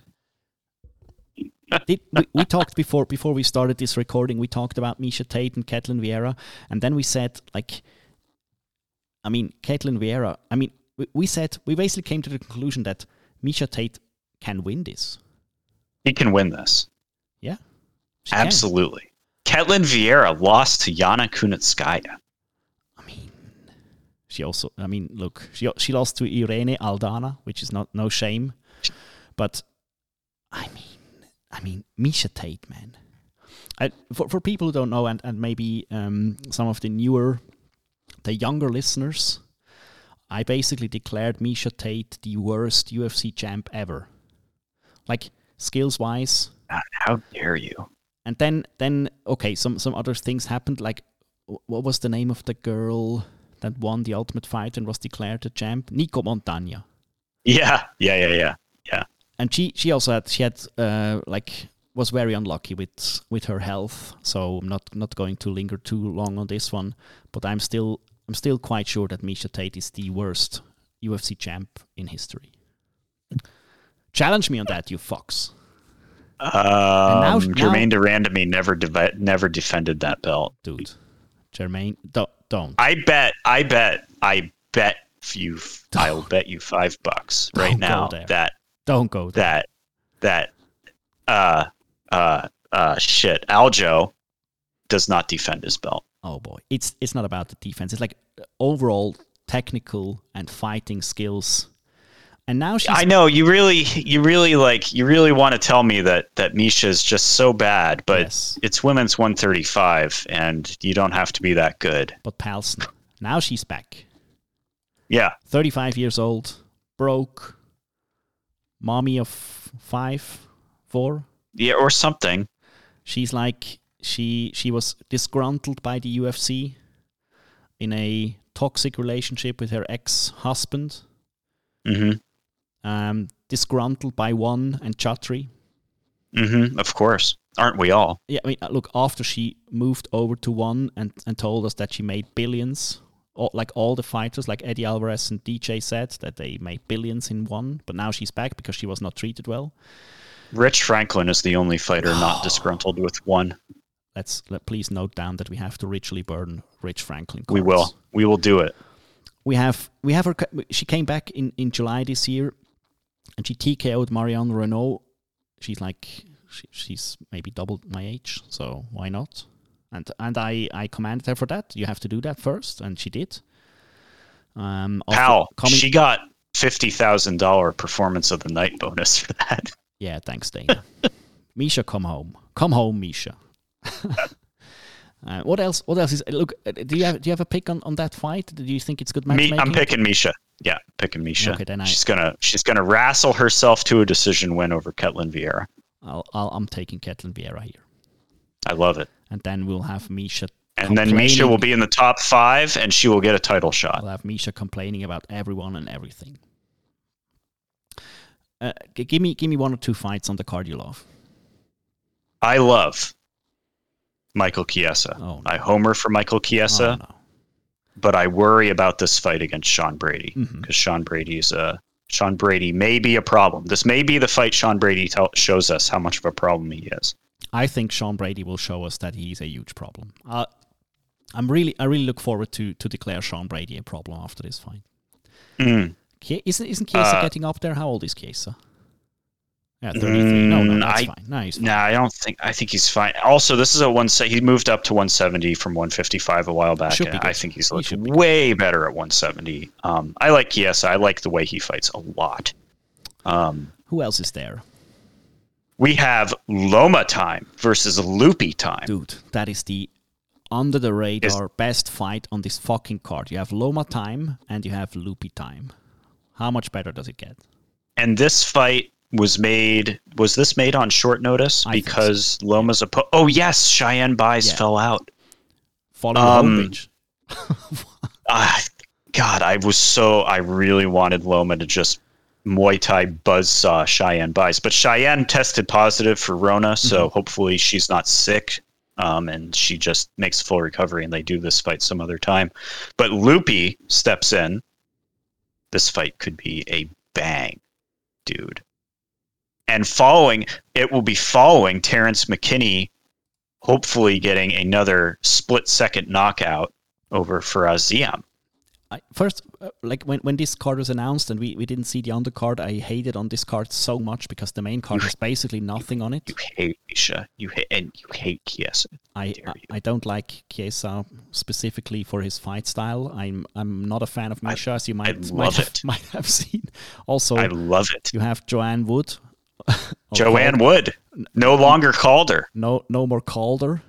Did, we, we talked before before we started this recording. We talked about Miesha Tate and Ketlen Vieira, and then we said like, I mean, Ketlen Vieira. I mean, we, we said we basically came to the conclusion that Miesha Tate can win this. He can win this. Yeah, can. Absolutely. Ketlen Vieira lost to Yana Kunitskaya. She also. I mean, look, she she lost to Irene Aldana, which is not no shame, but I mean, I mean, Miesha Tate, man. I, for for people who don't know, and and maybe um, some of the newer, the younger listeners, I basically declared Miesha Tate the worst UFC champ ever. Like skills wise, how dare you? and then then okay, some some other things happened. Like what was the name of the girl that won the Ultimate Fight and was declared the champ? Nicco Montaño. Yeah, yeah, yeah, yeah. Yeah. And she she also had she had uh, like was very unlucky with with her health. So I'm not not going to linger too long on this one. But I'm still I'm still quite sure that Miesha Tate is the worst UFC champ in history. Challenge me on that, you fox. Um, now- Jermaine Durandamy never devi- never defended that belt. dude. Germaine, don't, don't. I bet, I bet, I bet you, I'll bet you five bucks right Don't now that don't go there. that that uh uh uh shit Aljo does not defend his belt. Oh boy, it's it's not about the defense. It's like overall technical and fighting skills. And now she's I know you really you really like you really want to tell me that that Miesha is just so bad, but Yes. it's women's 135 and you don't have to be that good. but Palsson. Now she's back. Yeah. 35 years old, broke, mommy of five, four. Yeah, or something. She's like she she was disgruntled by the UFC in a toxic relationship with her ex-husband. Mhm. Um, disgruntled by one and Chatri. Mhm. Of course. Aren't we all? Yeah, I mean, uh, look, after she moved over to one and, and told us that she made billions, all, like all the fighters, like Eddie Alvarez and DJ said that they made billions in one, but now she's back because she was not treated well. Rich Franklin is the only fighter not disgruntled with one. Let's let, please note down that we have to richly burn Rich Franklin. We will. We will do it. We have we have her. She came back in in July this year, and she TKO'd Marion Reneau. She's like she, she's maybe double my age, so why not? And and I I commanded her for that. You have to do that first, and she did. Um, Pal, coming- she got fifty thousand dollar performance of the night bonus for that. yeah, thanks, Dana. Miesha, come home, come home, Miesha. uh, what else? What else is? Look, uh, do you have do you have a pick on, on that fight? Do you think it's good Me. I'm picking Miesha. Yeah, picking Miesha. Okay, then I- she's gonna she's gonna wrestle herself to a decision win over Ketlen Vieira. I'll, I'll, I'm taking Ketlen Vieira here, I love it. and then we'll have Miesha. And then Miesha will be in the top five, and she will get a title shot. I'll have Miesha complaining about everyone and everything. uh, g- give me give me one or two fights on the card you love. I love Michael Chiesa. Oh, no. I homer for Michael Chiesa, Oh, no. But I worry about this fight against Sean Brady because Sean Brady's uh Sean Brady may be a problem. This may be the fight Sean Brady tell shows us how much of a problem he is. I think Sean Brady will show us that he's a huge problem. Uh, I'm really, I really look forward to to declare Sean Brady a problem after this fight. Mm. Ki- Isn't isn't Chiesa Uh, getting up there? How old is Chiesa? Yeah, 33. no, no, Mm, that's I- fine. No, he's fine. Nah, I don't think. I think he's fine. Also, this is a one. He moved up to 170 from 155 a while back. I think he's He looked should be way better at 170. Um, I like Chiesa. I like the way he fights a lot. Um, Who else is there? we have Loma time versus Loopy time. Dude, that is the under the radar best fight on this fucking card. You have Loma time and you have Loopy time. How much better does it get? And this fight was made. Was this made on short notice I think so. because Loma's a? Po- oh yes, Cheyanne Buys Yeah. fell out. Follow Um. Ah, God, I was so I really wanted Loma to just Muay Thai buzzsaw Cheyanne Buys, but Cheyanne tested positive for Rona, so hopefully she's not sick, um, and she just makes full recovery, and they do this fight some other time. But Loopy steps in. This fight could be a bang, dude. And following, it will be following Terrance McKinney, hopefully getting another split second knockout over Fares Ziam. I, first, uh, like when, when this card was announced and we, we didn't see the undercard, I hated on this card so much because the main card has basically nothing on it. You hate Isha. You hate and you hate Chiesa. I, I, you. I don't like Chiesa specifically for his fight style. I'm I'm not a fan of Misha, as you might might have, it. might have seen. Also, I love it. you have Joanne Wood. Joanne. Wood, no longer Calder. No, no more Calder.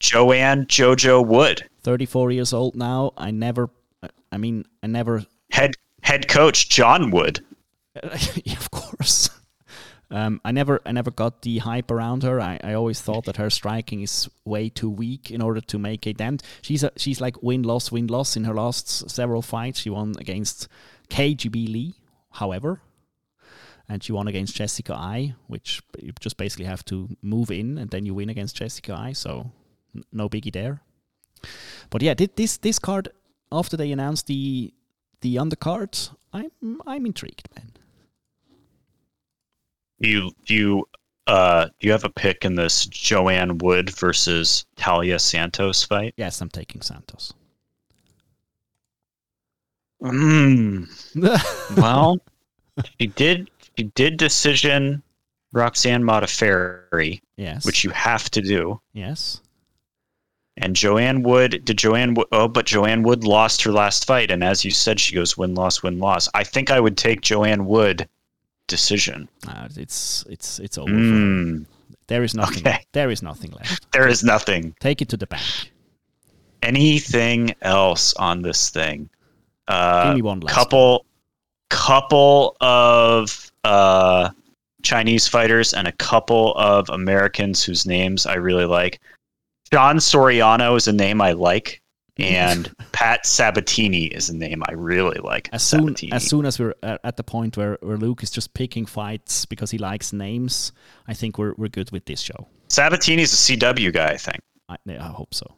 Joanne JoJo Wood, 34 years old now. I never. I- I mean, I never. head head coach John Wood. yeah, of course. Um, I never, I never got the hype around her. I, I always thought that her striking is way too weak in order to make a dent. She's a, she's like win loss win loss in her last several fights. She won against KGB Lee, however, and she won against Jessica Eye, which you just basically have to move in and then you win against Jessica Eye. So n- no biggie there. But yeah, thi- this this card after they announced the the undercard, I'm I'm intrigued, man. You you uh you have a pick in this Joanne Wood versus Taila Santos fight. Yes, I'm taking Santos. Mm, well, she did she did decision Roxanne Modafferi, yes. which you have to do. yes. And Joanne Wood, did Joanne Wood? Oh, but Joanne Wood lost her last fight, and as you said, she goes win loss win loss. I think I would take Joanne Wood decision. Uh, it's it's it's over. Mm, There is nothing. Okay. There is nothing left. there is nothing. Take it to the bank. Anything else on this thing? Uh, Give me one last. couple, couple of uh, Chinese fighters and a couple of Americans whose names I really like. John Soriano is a name I like, and Pat Sabatini is a name I really like. As soon Sabatini. as soon as we're at the point where, where Luke is just picking fights because he likes names, I think we're we're good with this show. Sabatini's a CW guy, I think. I, I hope so.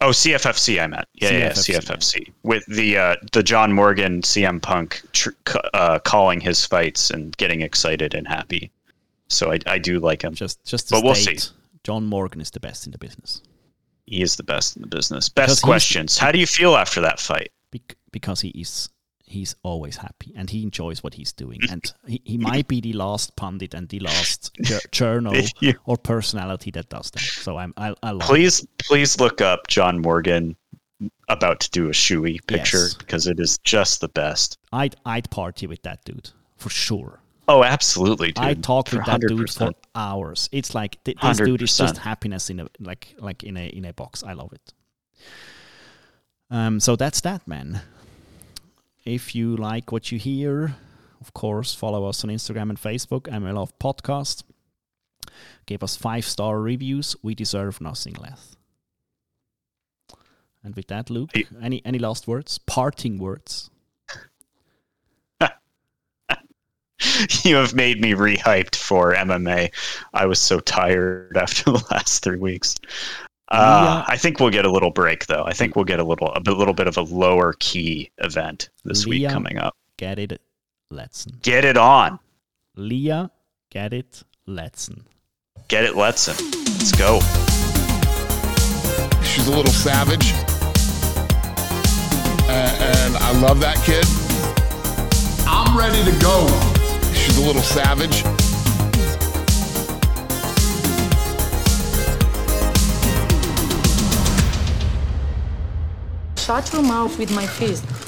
Oh, CFFC, I meant. Yeah, yeah, CFFC, CFFC. With the uh, the John Morgan CM Punk tr- uh, calling his fights and getting excited and happy. So I, I do like him. Just just to But we'll see. John Morgan is the best in the business He is the best in the business. Best he's- questions. How do you feel after that fight? Bec- because he is he's always happy and he enjoys what he's doing and he, he might be the last pundit and the last jour- journal or personality that does that. So I'm I, I love it. Please, please look up John Morgan about to do a shoey picture Yes. because it is just the best. I'd I'd party with that dude for sure. Oh, absolutely, dude. I talk For with that dude for hours. It's like th- this dude is just happiness in a like like in a in a box. I love it. Um, so that's that, man. If you like what you hear, of course, follow us on Instagram and Facebook. Love Podcast. Give us five star reviews. We deserve nothing less. And with that, Luke, Hey. any any last words? Parting words? you have made me rehyped for MMA. I was so tired after the last three weeks. Uh, I think we'll get a little break though. I think we'll get a little a little bit of a lower key event this week coming up. Get it, Letson. Get it on. Leah, get it, Letson. Get it, Letson. Let's go. She's a little savage. A- and I love that kid. I'm ready to go. She's a little savage. Shut your mouth with my fist.